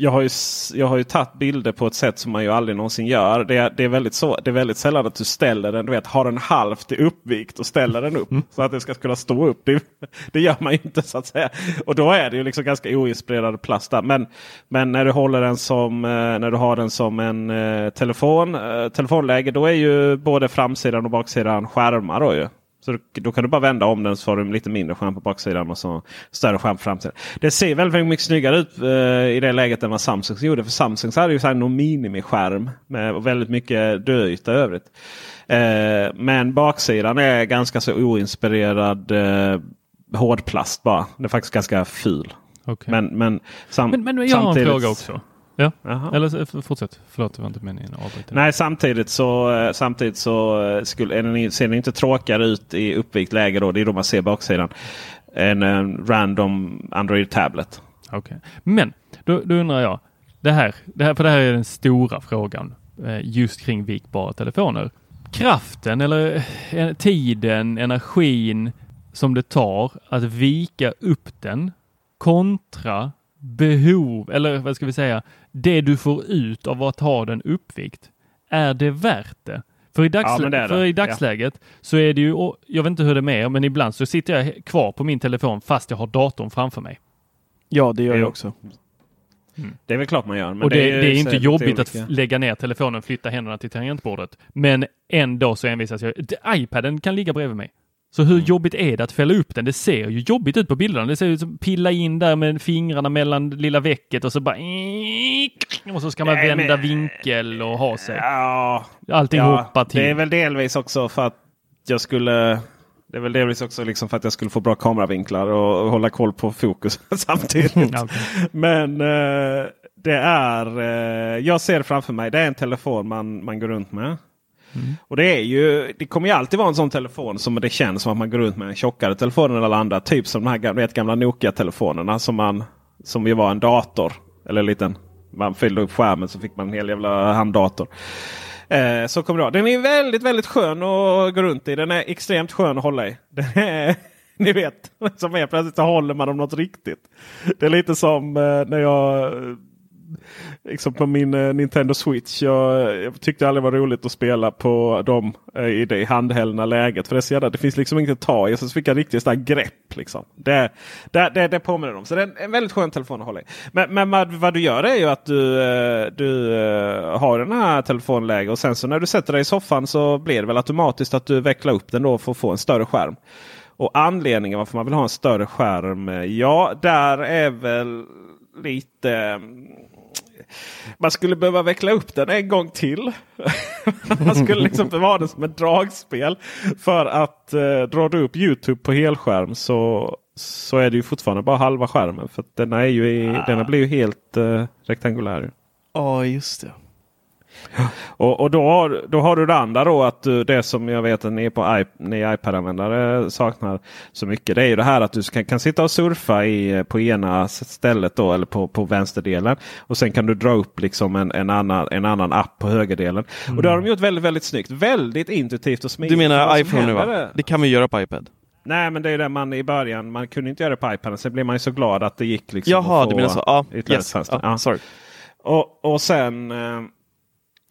jag har, ju, jag har ju tagit bilder på ett sätt som man ju aldrig någonsin gör. Det är, det är, väldigt, så, det är väldigt sällan att du ställer den, du vet, har den halvt i uppvikt och ställer den upp. Så att det ska kunna stå upp. Det, det gör man ju inte så att säga. Och då är det ju liksom ganska oinspirerad plast där. Men, men när du håller den som, eh, när du har den som en eh, telefon, eh, telefonläge, då är ju både framsidan och baksidan skärmar. Då ju. Så då, kan du bara vända om den så får du lite mindre skärm på baksidan och så större skärm på framsidan. Det ser väldigt, väldigt mycket snyggare ut eh, i det läget än vad Samsung gjorde. För Samsung hade ju så här någon minimiskärm med väldigt mycket döyta i övrigt. Eh, men baksidan är ganska så oinspirerad. Eh, hårdplast bara. Den är faktiskt ganska ful. Okej. Men, men, sam, Men, men jag har en fråga också. Ja, Jaha. eller f- fortsätt. Förlåt, det var inte meningen att avbryta. Nej, samtidigt så, eh, samtidigt så eh, skulle, är den, ser den inte tråkigare ut i uppvikt läge. Då, det är då man ser baksidan. Än en random Android Tablet. Okej. Men då, då undrar jag. Det här, det här, för det här är den stora frågan eh, just kring vikbara telefoner. Kraften eller eh, tiden, energin som det tar att vika upp den kontra behov eller vad ska vi säga, det du får ut av att ha den uppvikt. Är det värt det? För i, dagsl- Ja, det är det. för i Ja. dagsläget så är det ju, och jag vet inte hur det är med er, men ibland så sitter jag kvar på min telefon fast jag har datorn framför mig. Ja, det gör jag också. Det är väl klart man gör. Men och det, det, är ju inte jobbigt att lägga ner telefonen, flytta händerna till tangentbordet. Men ändå så envisas jag. IPaden kan ligga bredvid mig. Så Mm. hur jobbigt är det att fälla upp den? Det ser ju jobbigt ut på bilderna. Det ser ut som pilla in där med fingrarna mellan lilla vecket och så bara... Och så ska man Nej, vända men- vinkel och ha sig. Ja, hoppar till. Det är väl delvis också för att jag skulle det är väl delvis också liksom för att jag skulle få bra kameravinklar och, hålla koll på fokus samtidigt. Ja, okej. Men eh, det är, eh, jag ser framför mig, det är en telefon man, man går runt med. Mm. Och det är ju, det kommer ju alltid vara en sån telefon som det känns som att man går runt med en tjockare telefon än alla andra. Typ som de här gamla, vet, gamla Nokia-telefonerna som, man, som ju var en dator. Eller en liten, man fyllde upp skärmen så fick man en hel jävla handdator. Eh, så kommer det vara. Den är väldigt, väldigt skön att gå runt i. Den är extremt skön att hålla i. Den är, ni vet, som är plötsligt så håller man om något riktigt. Det är lite som eh, när jag liksom på min eh, Nintendo Switch. Jag, jag tyckte aldrig det var roligt att spela på dem eh, i det handhällna läget. För det, så jävla, det finns liksom inget att ta i. Så fick jag riktigt sådär grepp. Liksom. Det, det, det, det påminner om. Så det är en, en väldigt skön telefon att hålla i. Men, men vad, vad du gör är ju att du, eh, du eh, har den här telefonläge och sen så när du sätter dig i soffan så blir det väl automatiskt att du vecklar upp den då för att få en större skärm. Och anledningen varför man vill ha en större skärm. Eh, ja, där är väl lite mm, man skulle behöva veckla upp den en gång till. man skulle liksom ha den som ett dragspel. För att eh, drar du upp Youtube på helskärm så, så är det ju fortfarande bara halva skärmen. För att den, är ju i, den blir ju helt eh, rektangulär. Ja, just det. Och, och då, har, då har du det andra då att du, det som jag vet att ni, på iP- ni iPad-användare saknar så mycket. Det är ju det här att du kan, kan sitta och surfa i, på ena stället då eller på, på vänsterdelen. Och sen kan du dra upp liksom en, en, annan, en annan app på högerdelen. Och det har de gjort väldigt, väldigt snyggt. Väldigt intuitivt och smidigt. Du menar iPhone nu va? är- Det kan vi göra på iPad. Nej men det är det man i början, man kunde inte göra det på iPaden. Sen blev man ju så glad att det gick. Liksom Jaha, du menar så. Ja, yes. ja, sorry. Och, och sen... Eh,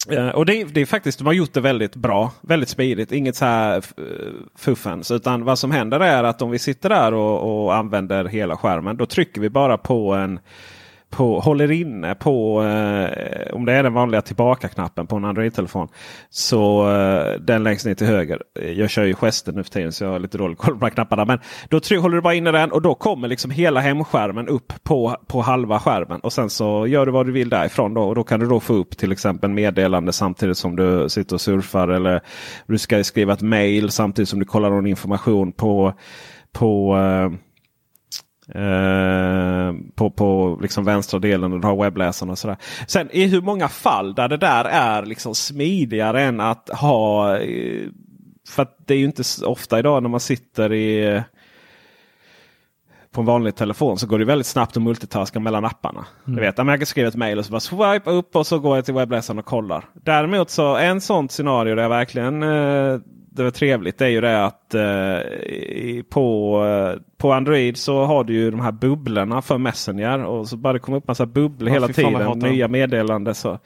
Eh, och det, det är faktiskt, de har gjort det väldigt bra. Väldigt smidigt. Inget så här eh, fuffens. Utan vad som händer är att om vi sitter där och, och använder hela skärmen. Då trycker vi bara på en... På, håller inne på, eh, om det är den vanliga tillbaka-knappen på en Android-telefon. Så eh, den längst ner till höger. Jag kör ju gesten nu för tiden så jag har lite dålig koll på de här knapparna. Men då try- håller du bara inne den och då kommer liksom hela hemskärmen upp på, på halva skärmen. Och sen så gör du vad du vill därifrån. Då, och då kan du då få upp till exempel meddelande samtidigt som du sitter och surfar. Eller du ska skriva ett mail samtidigt som du kollar någon information på, på eh, Eh, på på liksom vänstra delen och du har webbläsaren och sådär. Sen i hur många fall där det där är liksom smidigare än att ha... eh, För att det är ju inte ofta idag när man sitter i på en vanlig telefon så går det väldigt snabbt att multitaska mellan apparna. Du vet, jag kan skriva ett mail och så bara swipe upp och så går jag till webbläsaren och kollar. Däremot så en sånt scenario där jag verkligen eh, det var trevligt det är ju det att eh, på, eh, på Android så har du ju de här bubblorna för Messenger. Och så bara det kommer upp massa bubblor Ja, hela tiden. Nya meddelanden. Så.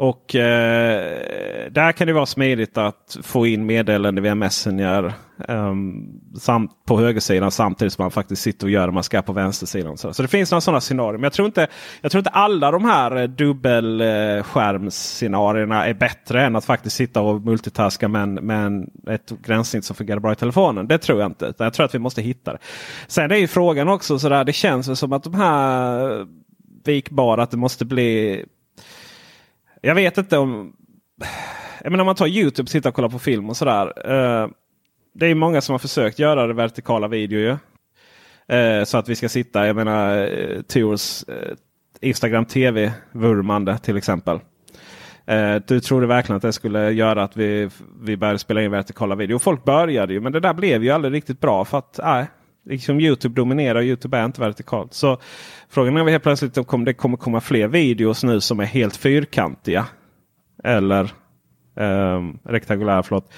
Och eh, där kan det vara smidigt att få in meddelanden via Messenger ehm, samt på högersidan samtidigt som man faktiskt sitter och gör det man ska på vänstersidan. Så, så det finns några sådana scenarier. Men jag tror inte, jag tror inte alla de här eh, dubbelskärmsscenarierna är bättre än att faktiskt sitta och multitaska med, med ett gränssnitt som fungerar bra i telefonen. Det tror jag inte. Utan Jag tror att vi måste hitta det. Sen är ju frågan också sådär. Det känns som att de här eh, vikbara, att det måste bli jag vet inte om... Jag menar om man tar Youtube, sitta och kollar på film och sådär. Eh, det är många som har försökt göra det vertikala video ju. Eh, så att vi ska sitta, jag menar eh, Tors eh, Instagram TV-vurmande till exempel. Eh, du trodde verkligen att det skulle göra att vi, vi började spela in vertikala videor. Folk började ju men det där blev ju aldrig riktigt bra. för att nej, liksom Youtube dominerar och Youtube är inte vertikalt. Så frågan är helt plötsligt om det kommer komma fler videos nu som är helt fyrkantiga. Eller eh, rektangulära, förlåt.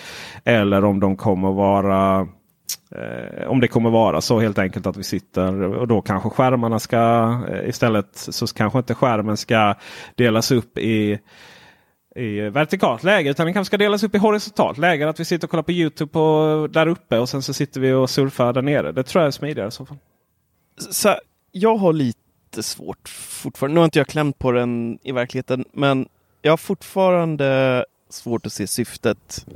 Eller om de kommer vara eh, om det kommer vara så helt enkelt att vi sitter och då kanske skärmarna ska eh, istället så kanske inte skärmen ska delas upp i i vertikalt läge utan den kanske ska delas upp i horisontalt läge. Att vi sitter och kollar på Youtube på, där uppe och sen så sitter vi och surfar där nere. Det tror jag är smidigare i så fall. Så, jag har lite svårt fortfarande. Nu har inte jag klämt på den i verkligheten men jag har fortfarande svårt att se syftet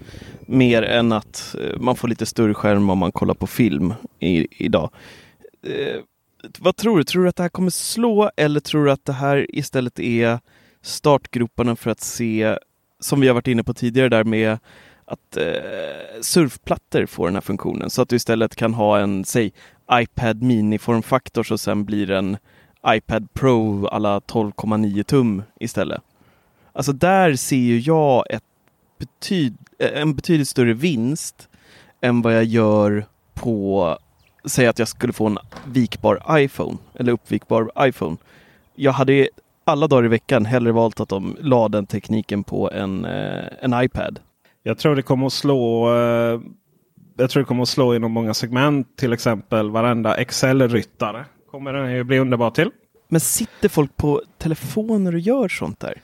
mer än att eh, man får lite större skärm om man kollar på film i, idag. Eh, vad tror du? Tror du att det här kommer slå eller tror du att det här istället är startgroparna för att se, som vi har varit inne på tidigare där med att eh, surfplattor får den här funktionen så att du istället kan ha en, säg iPad mini formfaktor så sen blir en iPad Pro alla 12,9 tum istället. Alltså där ser ju jag ett betyd, en betydligt större vinst än vad jag gör på, säg att jag skulle få en vikbar iPhone eller uppvikbar iPhone. Jag hade alla dagar i veckan hellre valt att de la den tekniken på en, eh, en iPad. Jag tror det kommer att slå eh, jag tror det kommer att slå inom många segment. Till exempel varenda Excel-ryttare kommer den ju bli underbar till. Men sitter folk på telefoner och gör sånt där?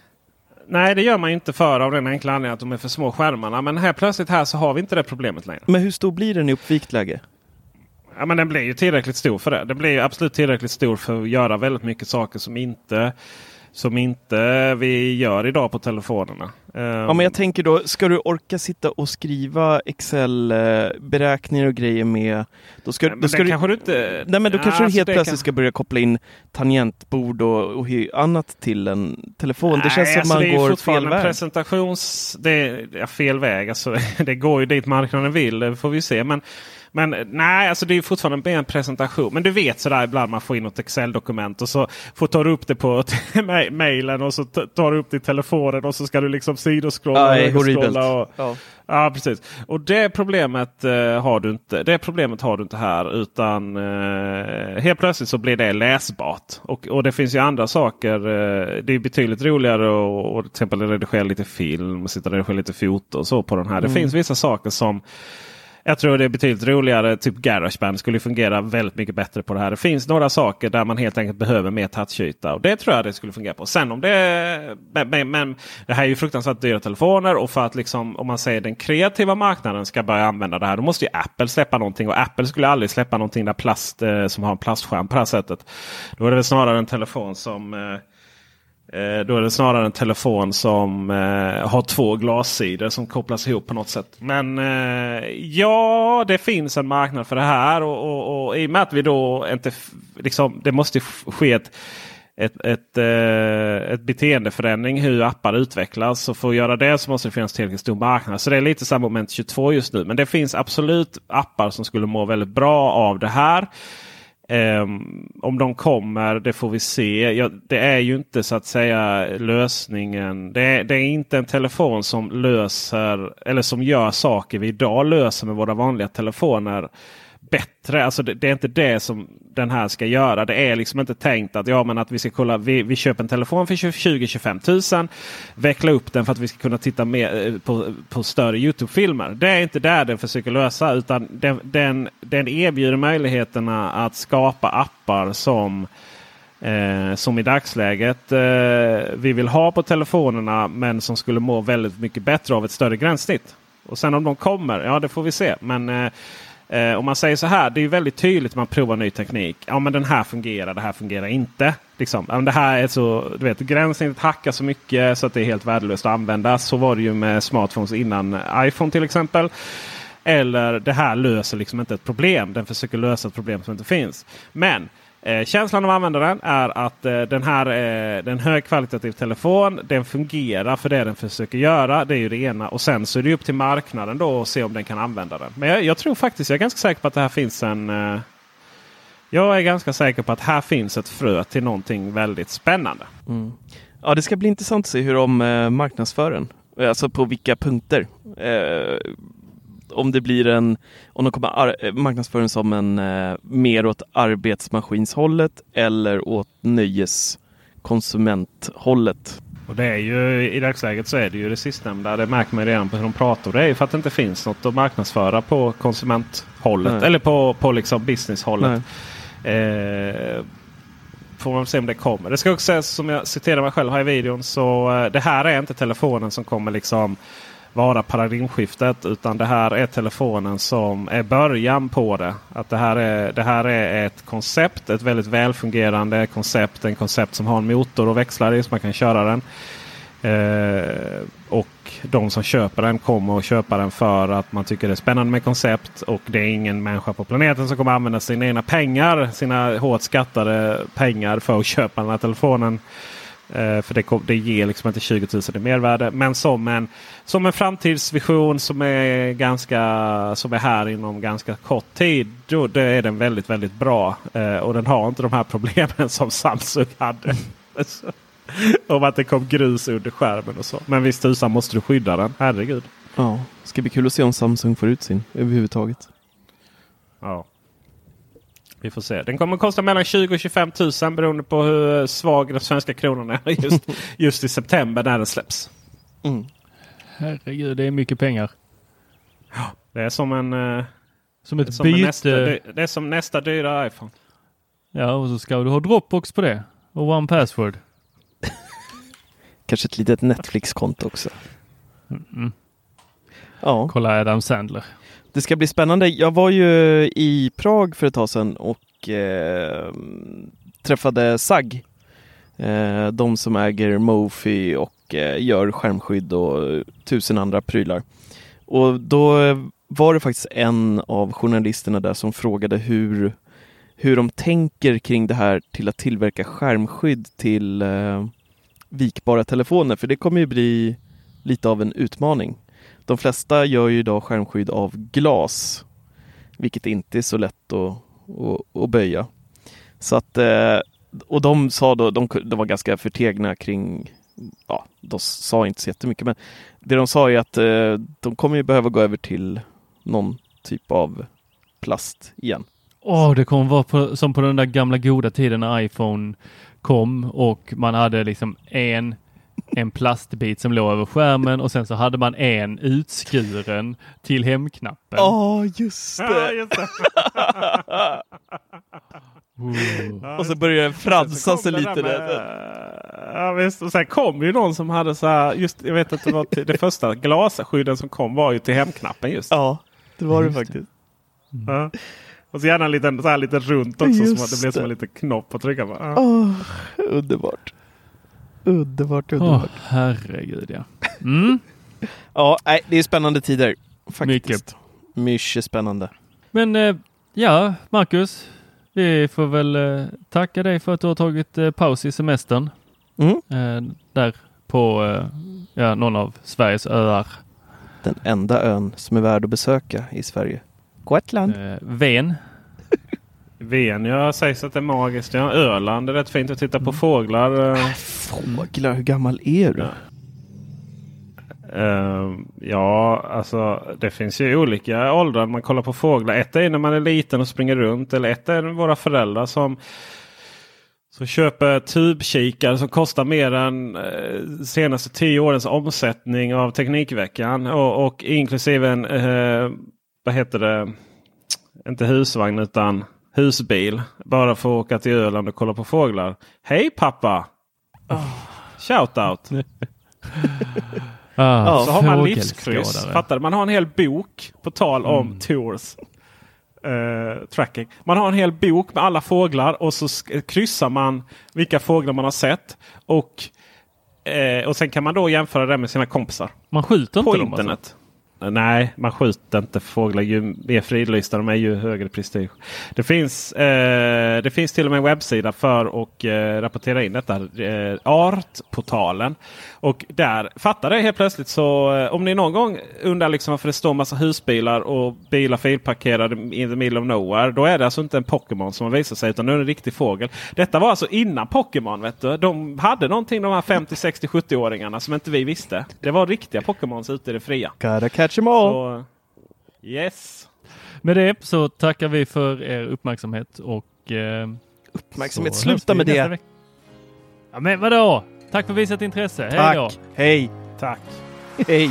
Nej, det gör man inte för av den enkla anledningen att de är för små skärmarna. Men här plötsligt här så har vi inte det problemet längre. Men hur stor blir den i uppvikt läge? Ja, men den blir ju tillräckligt stor för det. Den blir absolut tillräckligt stor för att göra väldigt mycket saker som inte som inte vi gör idag på telefonerna. Ja, men jag tänker då, ska du orka sitta och skriva Excel-beräkningar och grejer med... Då ska, nej, då ska du kanske du inte... Nej, men då ja, kanske du alltså helt plötsligt kan... ska börja koppla in tangentbord och, och annat till en telefon. det känns som alltså man går fel väg. presentations... Det är ja, fel väg. Alltså, det går ju dit marknaden vill, det får vi se. Men men nej, alltså det är fortfarande en presentation. Men du vet sådär ibland man får in något Excel-dokument och så får ta upp det på mejlen och så tar du upp det i telefonen och så ska du liksom sidoskrolla. Ja, horribelt. Och, ja. ja, precis. Och det problemet, uh, har du inte, det problemet har du inte här. Utan uh, helt plötsligt så blir det läsbart. Och, och det finns ju andra saker. Uh, det är betydligt roligare att till exempel redigera lite film och sitta och redigera lite foto och så på den här. Det Mm. finns vissa saker som jag tror det är betydligt roligare. Typ Garageband skulle fungera väldigt mycket bättre på det här. Det finns några saker där man helt enkelt behöver mer touchyta. Och det tror jag det skulle fungera på. Sen om det... Men, men, men det här är ju fruktansvärt dyra telefoner. Och för att liksom, om man säger den kreativa marknaden ska börja använda det här. Då måste ju Apple släppa någonting. Och Apple skulle aldrig släppa någonting där plast, eh, som har en plastskärm på det här sättet. Då är det väl snarare en telefon som... Eh, Eh, Eh, då är det snarare en telefon som eh, har två glassidor som kopplas ihop på något sätt. Men eh, ja, det finns en marknad för det här. Och, och, och i och med att vi då inte... Liksom, det måste ske ett, ett, ett, eh, ett beteendeförändring hur appar utvecklas. Så för att göra det så måste det finnas tillräckligt stor marknad. Så det är lite samma moment 22 just nu. Men det finns absolut appar som skulle må väldigt bra av det här. Ehm, om de kommer, det får vi se. Ja, det är ju inte så att säga lösningen. Det är, det är inte en telefon som löser eller som gör saker vi idag löser med våra vanliga telefoner bättre. Alltså det, det är inte det som den här ska göra. Det är liksom inte tänkt att, ja, men att vi ska kolla. Vi, vi köper en telefon för 20-25 000. Veckla upp den för att vi ska kunna titta mer eh, på, på större Youtube-filmer. Det är inte där den försöker lösa. Utan den, den, den erbjuder möjligheterna att skapa appar som Eh, som i dagsläget eh, vi vill ha på telefonerna men som skulle må väldigt mycket bättre av ett större gränssnitt. Och sen om de kommer, ja det får vi se. Men eh, eh, om man säger så här, det är väldigt tydligt när man provar ny teknik. Ja men den här fungerar, det här fungerar inte. Liksom. Ja, men det här är så, du vet, gränsen hackar så mycket så att det är helt värdelöst att använda. Så var det ju med smartphones innan iPhone till exempel. Eller det här löser liksom inte ett problem. Den försöker lösa ett problem som inte finns. Men Eh, känslan av användaren är att eh, den här eh, det är en högkvalitativ telefon. Den fungerar för det den försöker göra. Det är ju det ena. Och sen så är det upp till marknaden då att se om den kan använda den. Men jag, jag tror faktiskt, jag är ganska säker på att det här finns en... Eh, Jag är ganska säker på att här finns ett frö till någonting väldigt spännande. Mm. Ja, det ska bli intressant att se hur de eh, marknadsför den. Eh, alltså på vilka punkter. Eh, om det blir en, om de kommer eh, marknadsföra den som en eh, mer åt arbetsmaskinshållet eller åt nöjeskonsumenthållet. Och det är ju i dagsläget så är det ju det sistnämnda. Det märker man redan på hur de pratar. Det är ju för att det inte finns något att marknadsföra på konsumenthållet. Nej. Eller på, på liksom businesshållet. Eh, får man se om det kommer. Det ska också sägas som jag citerar mig själv här i videon. Så eh, det här är inte telefonen som kommer liksom vara paradigmskiftet. Utan det här är telefonen som är början på det. Att det här är, det här är ett koncept. Ett väldigt välfungerande koncept. En koncept som har en motor och växlar i så man kan köra den. Eh, och de som köper den kommer att köpa den för att man tycker det är spännande med koncept. Och det är ingen människa på planeten som kommer använda sina egna pengar, sina hårt skattade pengar för att köpa den här telefonen. Eh, för det, kom, det ger liksom inte 20 000 i mervärde. Men som en, som en framtidsvision som är, ganska, som är här inom ganska kort tid. Då, då är den väldigt, väldigt bra. Eh, och den har inte de här problemen som Samsung hade. Om att det kom grus under skärmen och så. Men visst tusan måste du skydda den. Herregud. Ja, ska bli kul att se om Samsung får ut sin överhuvudtaget. Ja. Vi får se. Den kommer att kosta mellan 20 och 25 000 beroende på hur svag den svenska kronan är just, just i september när den släpps. Mm. Herregud, det är mycket pengar. Det är som en... eh, Som det är ett som byte. nästa, det, det är som nästa dyra iPhone. Ja, och så ska du ha Dropbox på det. Och One Password. Kanske ett litet Netflix-konto också. Mm. Ja, Kolla Adam Sandler det ska bli spännande. Jag var ju i Prag för ett tag sedan och eh, träffade SAG. Eh, de som äger Mofi och eh, gör skärmskydd och tusen andra prylar. Och då var det faktiskt en av journalisterna där som frågade hur, hur de tänker kring det här till att tillverka skärmskydd till eh, vikbara telefoner. För det kommer ju bli lite av en utmaning. De flesta gör ju idag skärmskydd av glas, vilket inte är så lätt att, att, att böja. Så att, eh, och de sa då, de, de var ganska förtegna kring, ja, de sa inte så jättemycket, men det de sa är att eh, de kommer ju behöva gå över till någon typ av plast igen. Åh, det kommer vara på, som på den där gamla goda tiden när iPhone kom och man hade liksom en, en plastbit som låg över skärmen och sen så hade man en utskuren till hemknappen. Ja, just Ja, just det. Oh. Och så börjar den fransa sig det lite. där Där. med- Ja, visst. Och sen kom ju någon som hade så här, just, jag vet att det var till, det första glasskydden som kom var ju till hemknappen just. Ja, det var det Just det. faktiskt. Ja. Och så gärna en liten, så här lite runt också. Som Just att det blev som det. en liten knopp att trycka på. Ja. Åh, underbart. Underbart, underbart. herregud ja. Mm. Ja, nej, det är spännande tider. Faktiskt. Mycket. Mycket spännande. Men eh, ja, Marcus. Vi får väl eh, tacka dig för att du har tagit eh, paus i semestern. Mm. Eh, där på eh, ja, någon av Sveriges öar. Den enda ön som är värd att besöka i Sverige. Gotland. Eh, Ven. Ven, ja, sägs att det är magiskt. Ja, Öland är rätt fint att titta på Mm. fåglar. eh. Fåglar, hur gammal är du? Ja. Eh, ja, alltså det finns ju olika åldrar man kollar på fåglar. Ett är när man är liten och springer runt. Eller ett är våra föräldrar som, som köper tubkikare som kostar mer än eh, senaste tio årens omsättning av Teknikveckan. Och, och inklusive en, eh, vad heter det, inte husvagn utan husbil. Bara för att åka till Öland och kolla på fåglar. Hej pappa! Shout out! Ah, Ja, Så har man livskryss. Fattar? Man har en hel bok på tal om Mm. tours. eh, tracking. Man har en hel bok med alla fåglar och så kryssar man vilka fåglar man har sett. Och, eh, och sen kan man då jämföra det med sina kompisar. Man skjuter inte På dem internet. Alltså. Nej, man skjuter inte fåglar. Ju mer fridlysta de är ju högre prestige. Det finns, eh, det finns till och med en webbsida för att eh, rapportera in detta. Eh, Artportalen. Och där fattade jag helt plötsligt så eh, om ni någon gång undrar liksom varför det står massa husbilar och bilar filparkerade in the middle of nowhere. Då är det alltså inte en Pokémon som har visat sig utan nu är det en riktig fågel. Detta var alltså innan Pokémon. Vet du. De hade någonting de här 50, 60, 70-åringarna som inte vi visste. Det var riktiga Pokémons ute i det fria. Gotta catch them all. Så, yes. Med det så tackar vi för er uppmärksamhet och eh, Uppmärksamhet. Sluta med det. Ja, men vadå? Tack för visat intresse. Hej då! Tack. Hej. Tack. Hej.